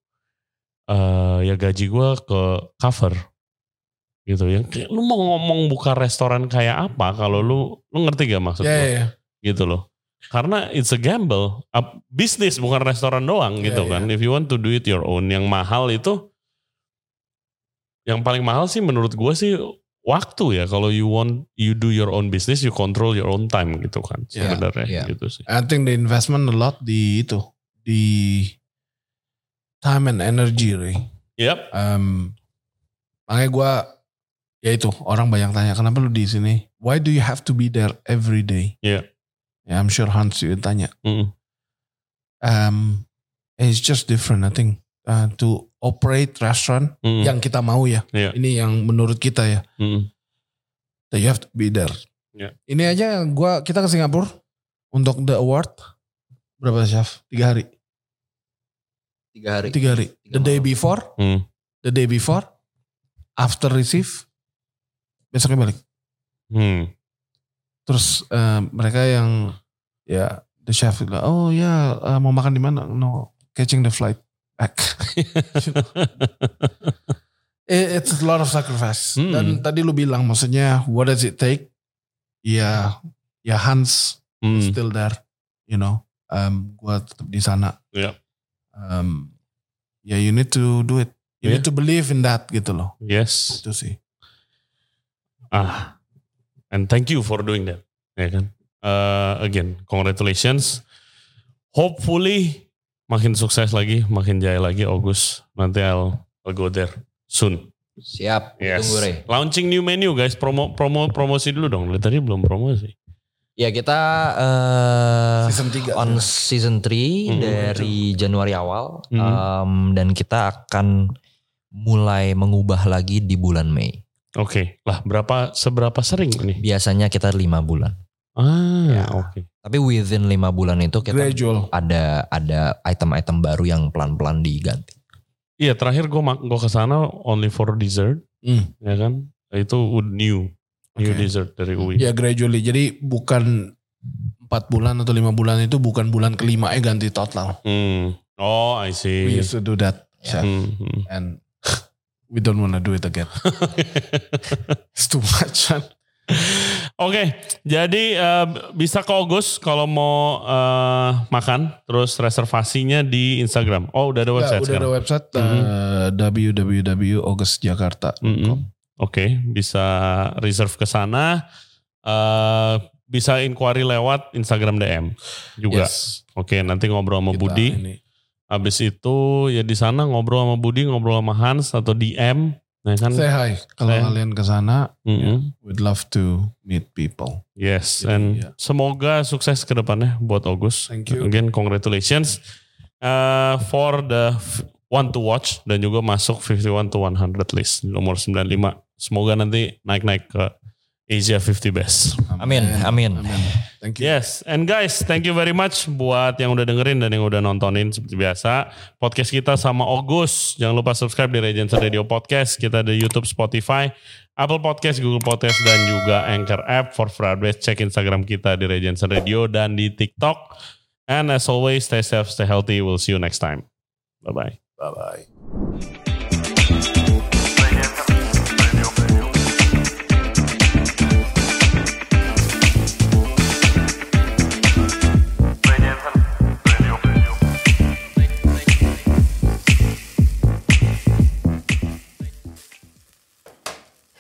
Speaker 2: uh, ya gaji gue ke cover gitu ya lu mau ngomong buka restoran kayak apa kalau lu lu ngerti gak maksud
Speaker 3: Ya,
Speaker 2: gue
Speaker 3: ya, ya.
Speaker 2: gitu loh karena it's a gamble Up- bisnis bukan restoran doang
Speaker 3: Iya,
Speaker 2: gitu
Speaker 3: iya.
Speaker 2: kan if you want to do it your own yang mahal itu yang paling mahal sih menurut gue sih waktu ya kalau you want you do your own business you control your own time gitu kan
Speaker 3: Iya,
Speaker 2: sebenarnya
Speaker 1: iya.
Speaker 2: gitu sih
Speaker 3: I think the investment a lot di itu di time and energy, Ray.
Speaker 2: yep
Speaker 3: Um, makanya gue ya itu orang banyak tanya kenapa lu di sini? Why do you have to be there every day?
Speaker 2: Iya.
Speaker 3: Ya, I'm sure Hans juga tanya.
Speaker 2: Mm.
Speaker 3: Um, it's just different, I think. Uh, to operate restaurant
Speaker 2: Mm.
Speaker 3: yang kita mau ya.
Speaker 2: Iya.
Speaker 3: Ini yang menurut kita ya.
Speaker 2: Mm.
Speaker 3: That you have to be there.
Speaker 2: Iya.
Speaker 3: Ini aja gua kita ke Singapura untuk the award berapa chef? Tiga hari.
Speaker 1: Tiga hari.
Speaker 3: Tiga hari. The day before,
Speaker 2: Mm.
Speaker 3: the day before, after receive, besoknya balik.
Speaker 2: Hmm.
Speaker 3: Terus eh, mereka yang ya the chef bilang, oh ya eh, mau makan di mana? No, catching the flight back. It- It's a lot of sacrifice.
Speaker 2: Hmm.
Speaker 3: Dan tadi lu bilang maksudnya what does it take? Ya, ya Hans
Speaker 2: Hmm.
Speaker 3: still there, you know. Um, gua tetap di sana.
Speaker 2: Iya.
Speaker 3: Um, ya you need to do it. You
Speaker 2: Iya.
Speaker 3: need to believe in that gitu loh.
Speaker 2: Yes.
Speaker 3: Itu sih.
Speaker 2: Ah, and thank you for doing that. Ya kan. Uh, again, congratulations. Hopefully makin sukses lagi, makin jaya lagi August. Nanti I'll, I'll go there soon.
Speaker 1: Siap.
Speaker 2: Yes.
Speaker 1: Tunggu Re.
Speaker 2: Launching new menu guys. Promo promo promosi dulu dong. Tadi belum promosi.
Speaker 1: Ya kita eh,
Speaker 3: Season 3.
Speaker 1: on season 3
Speaker 2: Hmm.
Speaker 1: dari Januari awal
Speaker 2: Hmm.
Speaker 1: Em, dan kita akan mulai mengubah lagi di bulan Mei.
Speaker 2: Oke. Lah berapa seberapa sering ini?
Speaker 1: Biasanya kita lima bulan.
Speaker 2: Ah,
Speaker 1: Ya.
Speaker 2: oke.
Speaker 1: Tapi within lima bulan itu kita
Speaker 3: Gradual.
Speaker 1: ada ada item-item baru yang pelan-pelan diganti.
Speaker 2: Iya, terakhir gue gue ke sana only for dessert,
Speaker 3: Hmm.
Speaker 2: ya kan? Itu new new dessert dari UI.
Speaker 3: Ya gradually. Jadi bukan empat bulan atau lima bulan itu bukan bulan kelima eh ganti total.
Speaker 2: Hmm. Oh, I
Speaker 3: We
Speaker 2: see.
Speaker 3: used to do that, chef,
Speaker 2: Hmm, hmm.
Speaker 3: and we don't wanna do it again. It's too much. man.
Speaker 2: Oke, jadi eh, bisa ke Agus kalau mau eh, makan, terus reservasinya di Instagram. Oh, udah ada
Speaker 3: Ya,
Speaker 2: website
Speaker 3: udah ada
Speaker 2: sekarang.
Speaker 3: website
Speaker 2: Mhm.
Speaker 3: uh, www.augustjakarta.com.
Speaker 2: Mm-mm. Oke, bisa reserve ke sana. Eh, bisa inquiry lewat Instagram DM juga.
Speaker 3: Yes.
Speaker 2: Oke, nanti ngobrol sama
Speaker 3: Kita
Speaker 2: Budi.
Speaker 3: ini.
Speaker 2: Habis itu ya di sana ngobrol sama Budi, ngobrol sama Hans atau DM, ya kan?
Speaker 3: Say hi. Kalau
Speaker 2: Say-
Speaker 3: kalian ke sana,
Speaker 2: Mm-mm.
Speaker 3: we'd love to meet people.
Speaker 2: Yes,
Speaker 3: Jadi,
Speaker 2: and
Speaker 3: ya.
Speaker 2: semoga sukses ke depannya buat August.
Speaker 3: Thank you.
Speaker 2: Again, congratulations uh, for the one to watch dan juga masuk 51 to 100 list nomor 95. Semoga nanti naik-naik ke Asia 50 best.
Speaker 1: Amin, amin.
Speaker 3: Thank you.
Speaker 2: Yes, and guys, thank you very much buat yang udah dengerin dan yang udah nontonin seperti biasa. Podcast kita sama Ogus. Jangan lupa subscribe di Regency Radio Podcast. Kita ada YouTube, Spotify, Apple Podcast, Google Podcast, dan juga Anchor App for Broadway. Cek Instagram kita di Regency Radio dan di TikTok. And as always, stay safe, stay healthy. We'll see you next time. Bye-bye.
Speaker 3: Bye bye.